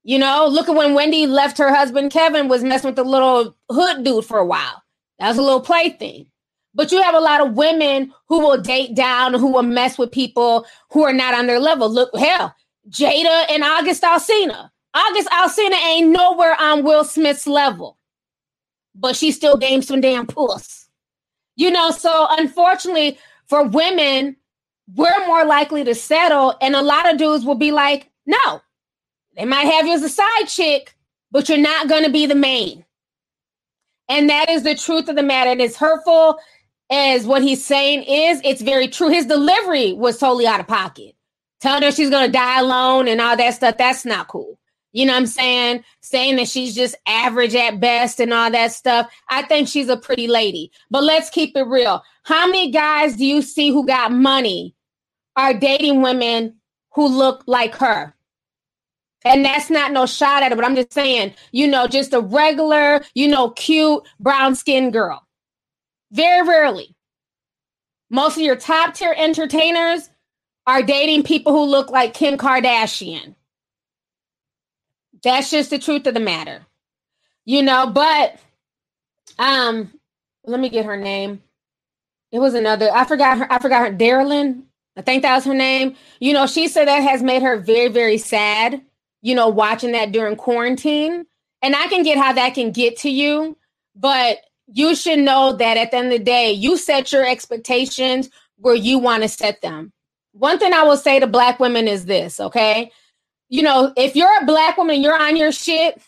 You know, look at when Wendy left her husband Kevin was messing with the little hood dude for a while. That was a little plaything. But you have a lot of women who will date down, who will mess with people who are not on their level. Look, hell, Jada and August Alsina. August Alsina ain't nowhere on Will Smith's level, but she still gained some damn puss. You know, so unfortunately for women, we're more likely to settle, and a lot of dudes will be like, no, they might have you as a side chick, but you're not going to be the main. And that is the truth of the matter. And as hurtful as what he's saying is, it's very true. His delivery was totally out of pocket. Telling her she's going to die alone and all that stuff, that's not cool. You know what I'm saying? Saying that she's just average at best and all that stuff. I think she's a pretty lady. But let's keep it real. How many guys do you see who got money are dating women who look like her? And that's not no shot at it, but I'm just saying, you know, just a regular, you know, cute brown skinned girl. Very rarely. Most of your top tier entertainers are dating people who look like Kim Kardashian. That's just the truth of the matter. You know, but um let me get her name. It was another I forgot her I forgot her Darylyn. I think that was her name. You know, she said that has made her very very sad, you know, watching that during quarantine. And I can get how that can get to you, but you should know that at the end of the day, you set your expectations where you want to set them. One thing I will say to black women is this, okay? you know, if you're a black woman you're on your shit,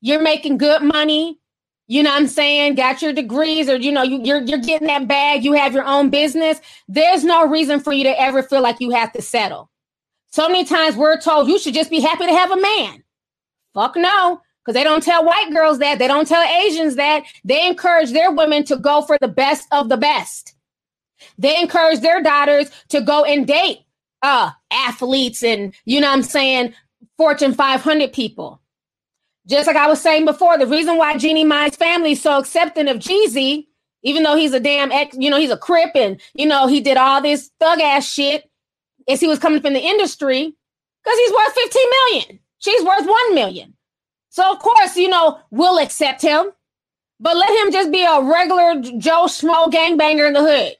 you're making good money, you know what I'm saying, got your degrees or you know, you, you're you're getting that bag, you have your own business, there's no reason for you to ever feel like you have to settle. So many times we're told you should just be happy to have a man. Fuck no. Because they don't tell white girls that. They don't tell Asians that. They encourage their women to go for the best of the best. They encourage their daughters to go and date uh athletes and you know what I'm saying Fortune 500 people. Just like I was saying before, the reason why Jeannie Mai's family is so accepting of Jeezy, even though he's a damn ex, you know, he's a crip and you know he did all this thug ass shit as he was coming from the industry, because he's worth 15 million. She's worth 1 million. So of course, you know, we'll accept him, but let him just be a regular Joe Schmo gangbanger in the hood.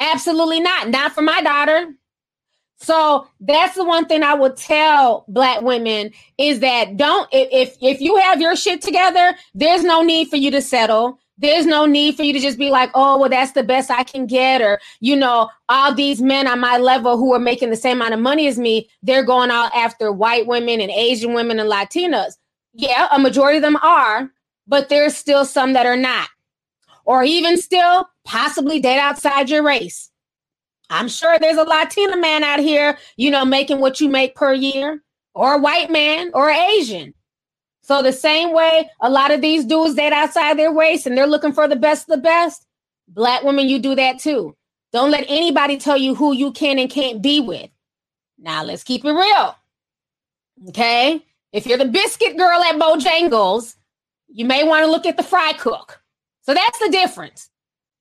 Absolutely not. Not for my daughter. So that's the one thing I would tell black women is that don't if if you have your shit together, there's no need for you to settle. There's no need for you to just be like, oh, well, that's the best I can get. Or, you know, all these men on my level who are making the same amount of money as me, they're going out after white women and Asian women and Latinas. Yeah, a majority of them are, but there's still some that are not. Or even still possibly date outside your race. I'm sure there's a Latina man out here, you know, making what you make per year, or a white man, or Asian. So the same way a lot of these dudes date outside their waist and they're looking for the best of the best, black women, you do that too. Don't let anybody tell you who you can and can't be with. Now let's keep it real. Okay? If you're the biscuit girl at Bojangles, you may want to look at the fry cook. So that's the difference.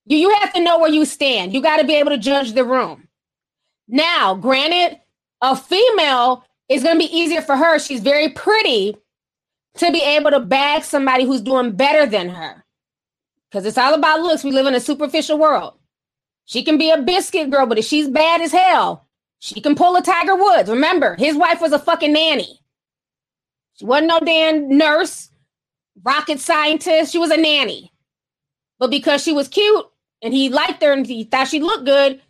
You, you have to know where you stand. You got to be able to judge the room. Now, granted, a female is going to be easier for her. She's very pretty to be able to bag somebody who's doing better than her. Because it's all about looks. We live in a superficial world. She can be a biscuit girl, but if she's bad as hell, she can pull a Tiger Woods. Remember, his wife was a fucking nanny. She wasn't no damn nurse, rocket scientist. She was a nanny. But because she was cute and he liked her and he thought she looked good,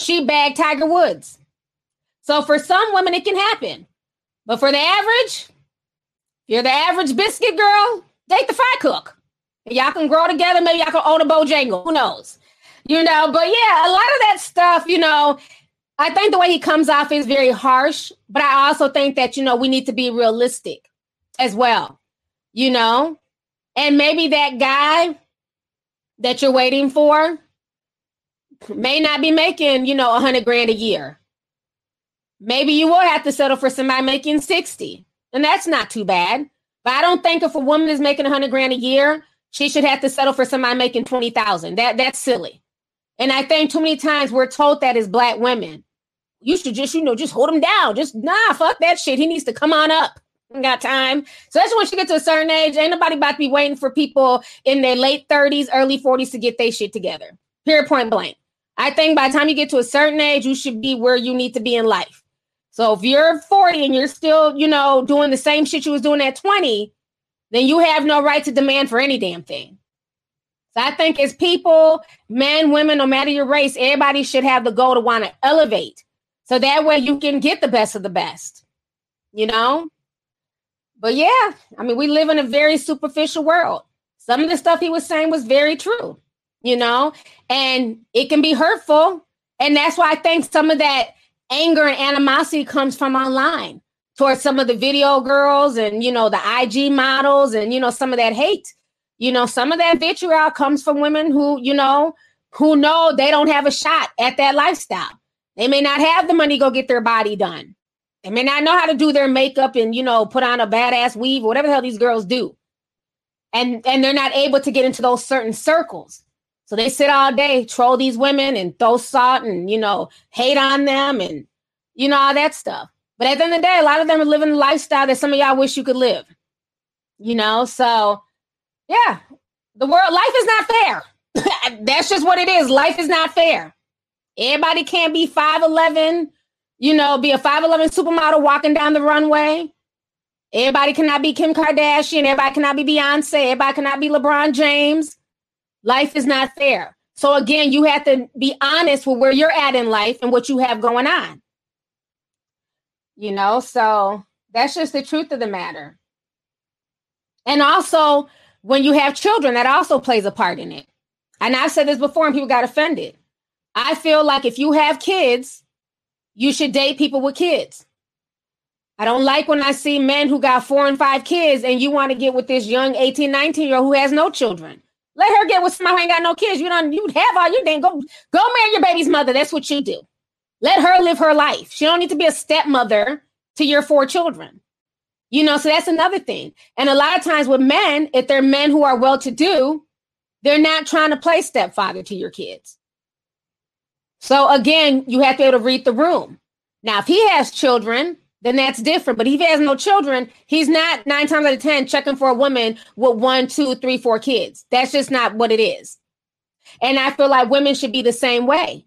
she bagged Tiger Woods. So for some women, it can happen. But for the average, you're the average biscuit girl, date the fry cook. Y'all can grow together. Maybe y'all can own a Bojangle. Who knows? You know, but yeah, a lot of that stuff, you know, I think the way he comes off is very harsh, but I also think that, you know, we need to be realistic as well, you know, and maybe that guy that you're waiting for may not be making, you know, a hundred grand a year. Maybe you will have to settle for somebody making 60, and that's not too bad. But I don't think if a woman is making a hundred grand a year, she should have to settle for somebody making 20,000. That that's silly. And I think too many times we're told that as black women. You should just, you know, just hold him down. Just nah, fuck that shit. He needs to come on up. Got time. So that's once you get to a certain age, ain't nobody about to be waiting for people in their late 30s, early 40s to get their shit together. Period point blank. I think by the time you get to a certain age, you should be where you need to be in life. So if you're 40 and you're still, you know, doing the same shit you was doing at 20, then you have no right to demand for any damn thing. So I think as people, men, women, no matter your race, everybody should have the goal to want to elevate. So that way you can get the best of the best. You know? But yeah, I mean, we live in a very superficial world. Some of the stuff he was saying was very true, you know, and it can be hurtful. And that's why I think some of that anger and animosity comes from online towards some of the video girls and, you know, the IG models and, you know, some of that hate. You know, some of that vitriol comes from women who, you know, who know they don't have a shot at that lifestyle. They may not have the money to go get their body done. They may not know how to do their makeup and, you know, put on a badass weave, or whatever the hell these girls do. And and they're not able to get into those certain circles. So they sit all day, troll these women and throw salt and, you know, hate on them and, you know, all that stuff. But at the end of the day, a lot of them are living the lifestyle that some of y'all wish you could live. You know, so yeah, the world life is not fair. That's just what it is. Life is not fair. Everybody can't be 5'11, you know, be a 5'11 supermodel walking down the runway. Everybody cannot be Kim Kardashian. Everybody cannot be Beyonce. Everybody cannot be LeBron James. Life is not fair. So again, you have to be honest with where you're at in life and what you have going on. You know, so that's just the truth of the matter. And also, when you have children, that also plays a part in it. And I've said this before, and people got offended. I feel like if you have kids, you should date people with kids. I don't like when I see men who got four and five kids and you want to get with this young 18, 19 year old who has no children. Let her get with somebody who ain't got no kids. You don't you have all you didn't go go marry your baby's mother. That's what you do. Let her live her life. She don't need to be a stepmother to your four children. You know, so that's another thing. And a lot of times with men, if they're men who are well to do, they're not trying to play stepfather to your kids. So again, you have to be able to read the room. Now, if he has children, then that's different. But if he has no children, he's not nine times out of 10 checking for a woman with one, two, three, four kids. That's just not what it is. And I feel like women should be the same way.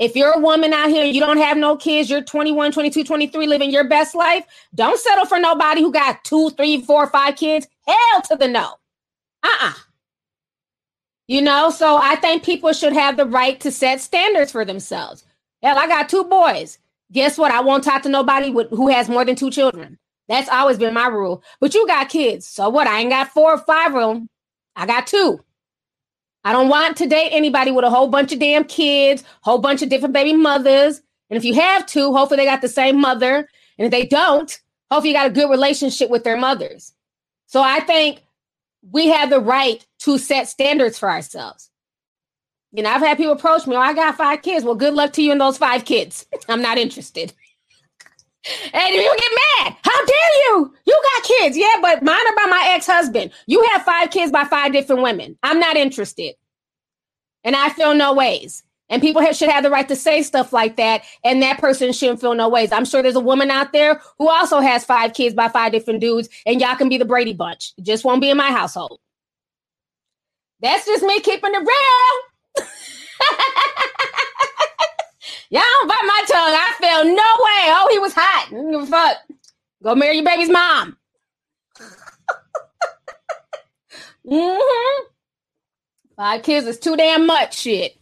If you're a woman out here, you don't have no kids, you're 21, 22, 23, living your best life, don't settle for nobody who got two, three, four, five kids. Hell to the no. Uh uh-uh. uh you know, so I think people should have the right to set standards for themselves. Hell, I got two boys. Guess what? I won't talk to nobody with, who has more than two children. That's always been my rule. But you got kids. So what? I ain't got four or five of them. I got two. I don't want to date anybody with a whole bunch of damn kids, whole bunch of different baby mothers. And if you have two, hopefully they got the same mother. And if they don't, hopefully you got a good relationship with their mothers. So I think we have the right to set standards for ourselves. You know, I've had people approach me, oh, I got five kids. Well, good luck to you and those five kids. I'm not interested. And you get mad. How dare you? You got kids. Yeah, but mine are by my ex husband. You have five kids by five different women. I'm not interested. And I feel no ways. And people have, should have the right to say stuff like that. And that person shouldn't feel no ways. I'm sure there's a woman out there who also has five kids by five different dudes, and y'all can be the Brady Bunch. It just won't be in my household. That's just me keeping it real. Y'all don't bite my tongue. I feel no way. Oh, he was hot. Fuck. Go marry your baby's mom. mm-hmm. Five kids is too damn much shit.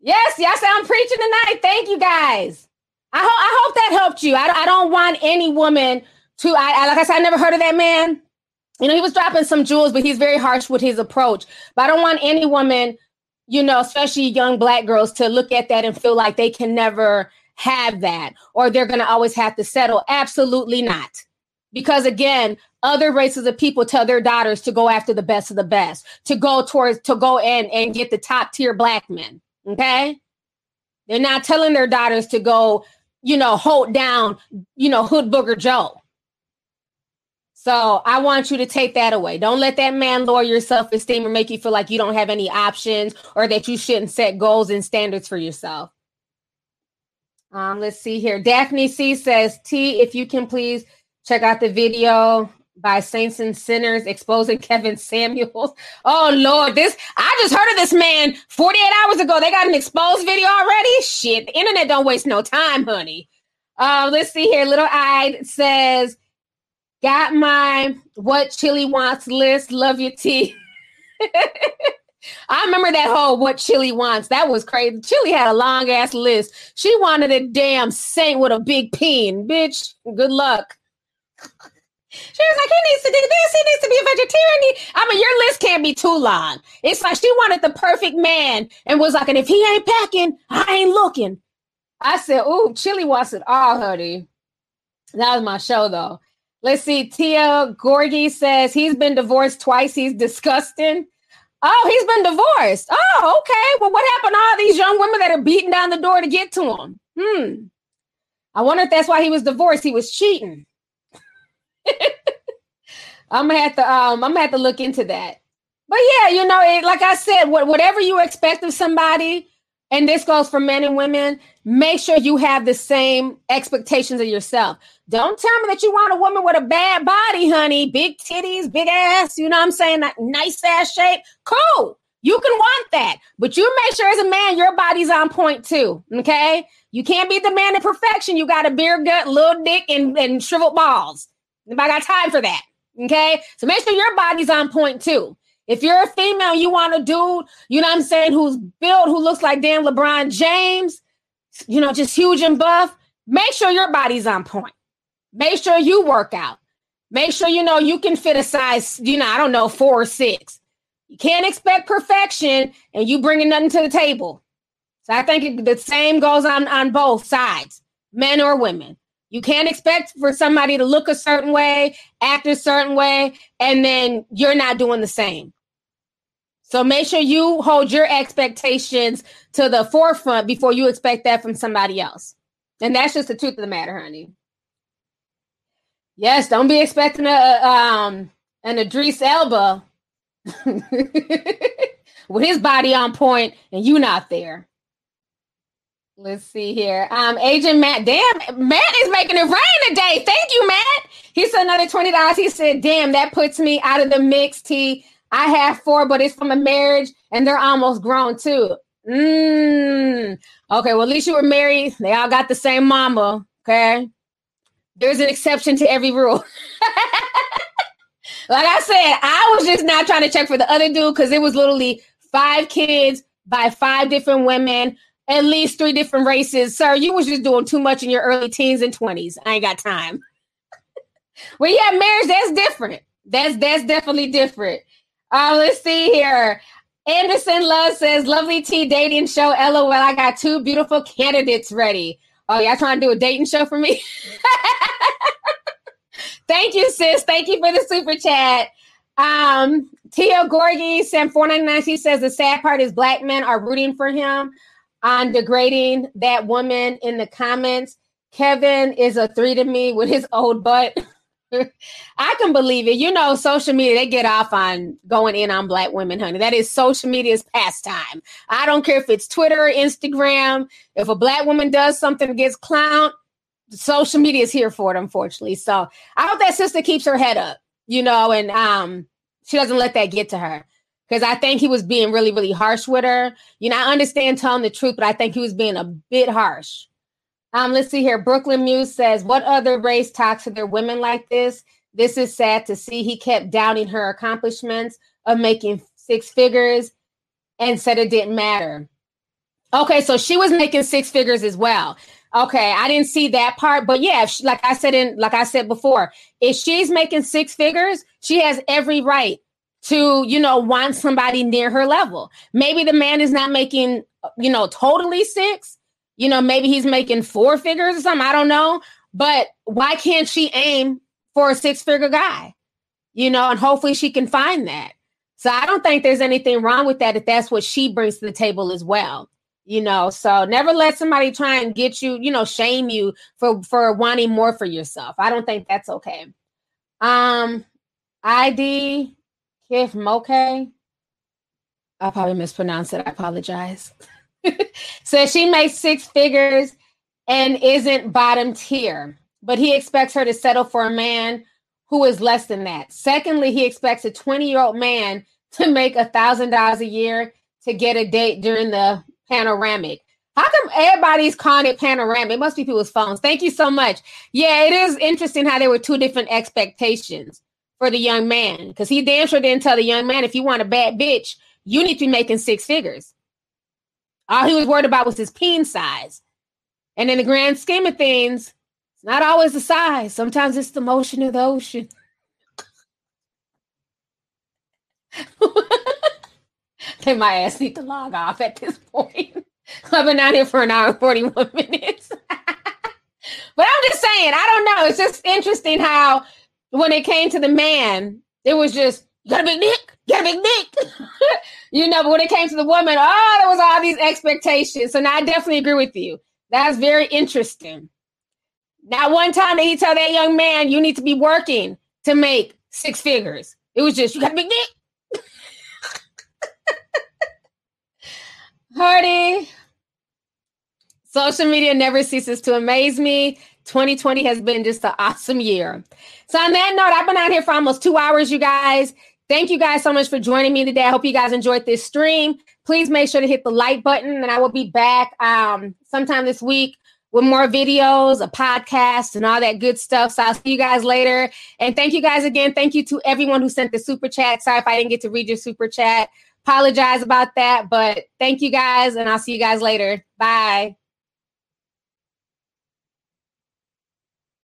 Yes, yes, I'm preaching tonight. Thank you guys. I hope I hope that helped you. I, I don't want any woman to. I, I like I said, I never heard of that man. You know, he was dropping some jewels, but he's very harsh with his approach. But I don't want any woman, you know, especially young black girls, to look at that and feel like they can never have that or they're going to always have to settle. Absolutely not. Because again, other races of people tell their daughters to go after the best of the best, to go towards, to go in and get the top tier black men. Okay. They're not telling their daughters to go, you know, hold down, you know, Hood Booger Joe. So I want you to take that away. Don't let that man lower your self esteem or make you feel like you don't have any options or that you shouldn't set goals and standards for yourself. Um, let's see here. Daphne C says, T, if you can please check out the video by Saints and Sinners exposing Kevin Samuels. Oh Lord, this I just heard of this man 48 hours ago. They got an exposed video already. Shit, the internet don't waste no time, honey. Uh, let's see here. Little Eyed says, got my what Chilli wants list. Love your tea. I remember that whole what Chilli wants. That was crazy. Chilli had a long ass list. She wanted a damn saint with a big peen. Bitch, good luck. She was like, he needs to do this. He needs to be a vegetarian. I mean, your list can't be too long. It's like she wanted the perfect man and was like, and if he ain't packing, I ain't looking. I said, ooh, Chilli wants it all, honey. That was my show, though. Let's see. Tia Gorgie says he's been divorced twice. He's disgusting. Oh, he's been divorced. Oh, okay. Well, what happened to all these young women that are beating down the door to get to him? Hmm. I wonder if that's why he was divorced. He was cheating. I'm gonna have to um I'm gonna have to look into that. But yeah, you know, it, like I said, what, whatever you expect of somebody, and this goes for men and women, make sure you have the same expectations of yourself. Don't tell me that you want a woman with a bad body, honey, big titties, big ass, you know what I'm saying? That nice ass shape. Cool. You can want that, but you make sure as a man your body's on point too. Okay. You can't be the man of perfection. You got a beer gut, little dick, and, and shriveled balls. Nobody got time for that. Okay. So make sure your body's on point too. If you're a female, you want a dude, you know what I'm saying, who's built, who looks like damn LeBron James, you know, just huge and buff, make sure your body's on point. Make sure you work out. Make sure you know you can fit a size, you know, I don't know, four or six. You can't expect perfection and you bringing nothing to the table. So I think the same goes on on both sides, men or women. You can't expect for somebody to look a certain way, act a certain way, and then you're not doing the same. So make sure you hold your expectations to the forefront before you expect that from somebody else. And that's just the truth of the matter, honey. Yes, don't be expecting a um an Idris Elba with his body on point and you not there. Let's see here. Um, Agent Matt. Damn, Matt is making it rain today. Thank you, Matt. He said another twenty dollars. He said, "Damn, that puts me out of the mix." T. I have four, but it's from a marriage, and they're almost grown too. Mm. Okay, well, at least you were married. They all got the same mama. Okay. There's an exception to every rule. like I said, I was just not trying to check for the other dude because it was literally five kids by five different women at least three different races. Sir, you was just doing too much in your early teens and 20s. I ain't got time. well, yeah, marriage, that's different. That's that's definitely different. Uh, let's see here. Anderson Love says, lovely tea dating show. LOL. I got two beautiful candidates ready. Oh, y'all trying to do a dating show for me? Thank you, sis. Thank you for the super chat. Um, Tia Gorgie sent 499. She says the sad part is black men are rooting for him on degrading that woman in the comments. Kevin is a three to me with his old butt. I can believe it. You know, social media, they get off on going in on black women, honey. That is social media's pastime. I don't care if it's Twitter Instagram. If a black woman does something gets clown, social media is here for it, unfortunately. So I hope that sister keeps her head up, you know, and um she doesn't let that get to her. Because I think he was being really, really harsh with her. You know, I understand telling the truth, but I think he was being a bit harsh. Um, let's see here. Brooklyn Muse says, What other race talks to their women like this? This is sad to see. He kept doubting her accomplishments of making six figures and said it didn't matter. Okay, so she was making six figures as well. Okay, I didn't see that part, but yeah, she, like I said in like I said before, if she's making six figures, she has every right to, you know, want somebody near her level. Maybe the man is not making, you know, totally six. You know, maybe he's making four figures or something. I don't know. But why can't she aim for a six figure guy? You know, and hopefully she can find that. So I don't think there's anything wrong with that if that's what she brings to the table as well. You know, so never let somebody try and get you, you know, shame you for for wanting more for yourself. I don't think that's okay. Um ID Kif Moke. I probably mispronounced it. I apologize. so she makes six figures and isn't bottom tier, but he expects her to settle for a man who is less than that. Secondly, he expects a 20 year old man to make a thousand dollars a year to get a date during the panoramic. How come everybody's calling it panoramic? It must be people's phones. Thank you so much. Yeah, it is interesting how there were two different expectations for the young man because he damn sure didn't tell the young man if you want a bad bitch, you need to be making six figures. All he was worried about was his peen size. And in the grand scheme of things, it's not always the size. Sometimes it's the motion of the ocean. they might ask me to log off at this point. I've been out here for an hour and 41 minutes. but I'm just saying, I don't know. It's just interesting how when it came to the man, it was just, got a big dick, got a big dick. you know, but when it came to the woman, oh, there was all these expectations. So now I definitely agree with you. That's very interesting. Now, one time that he told that young man, you need to be working to make six figures. It was just, you got a big dick. Hardy. Social media never ceases to amaze me. 2020 has been just an awesome year. So, on that note, I've been out here for almost two hours, you guys. Thank you guys so much for joining me today. I hope you guys enjoyed this stream. Please make sure to hit the like button, and I will be back um, sometime this week with more videos, a podcast, and all that good stuff. So I'll see you guys later. And thank you guys again. Thank you to everyone who sent the super chat. Sorry if I didn't get to read your super chat. Apologize about that, but thank you guys, and I'll see you guys later. Bye.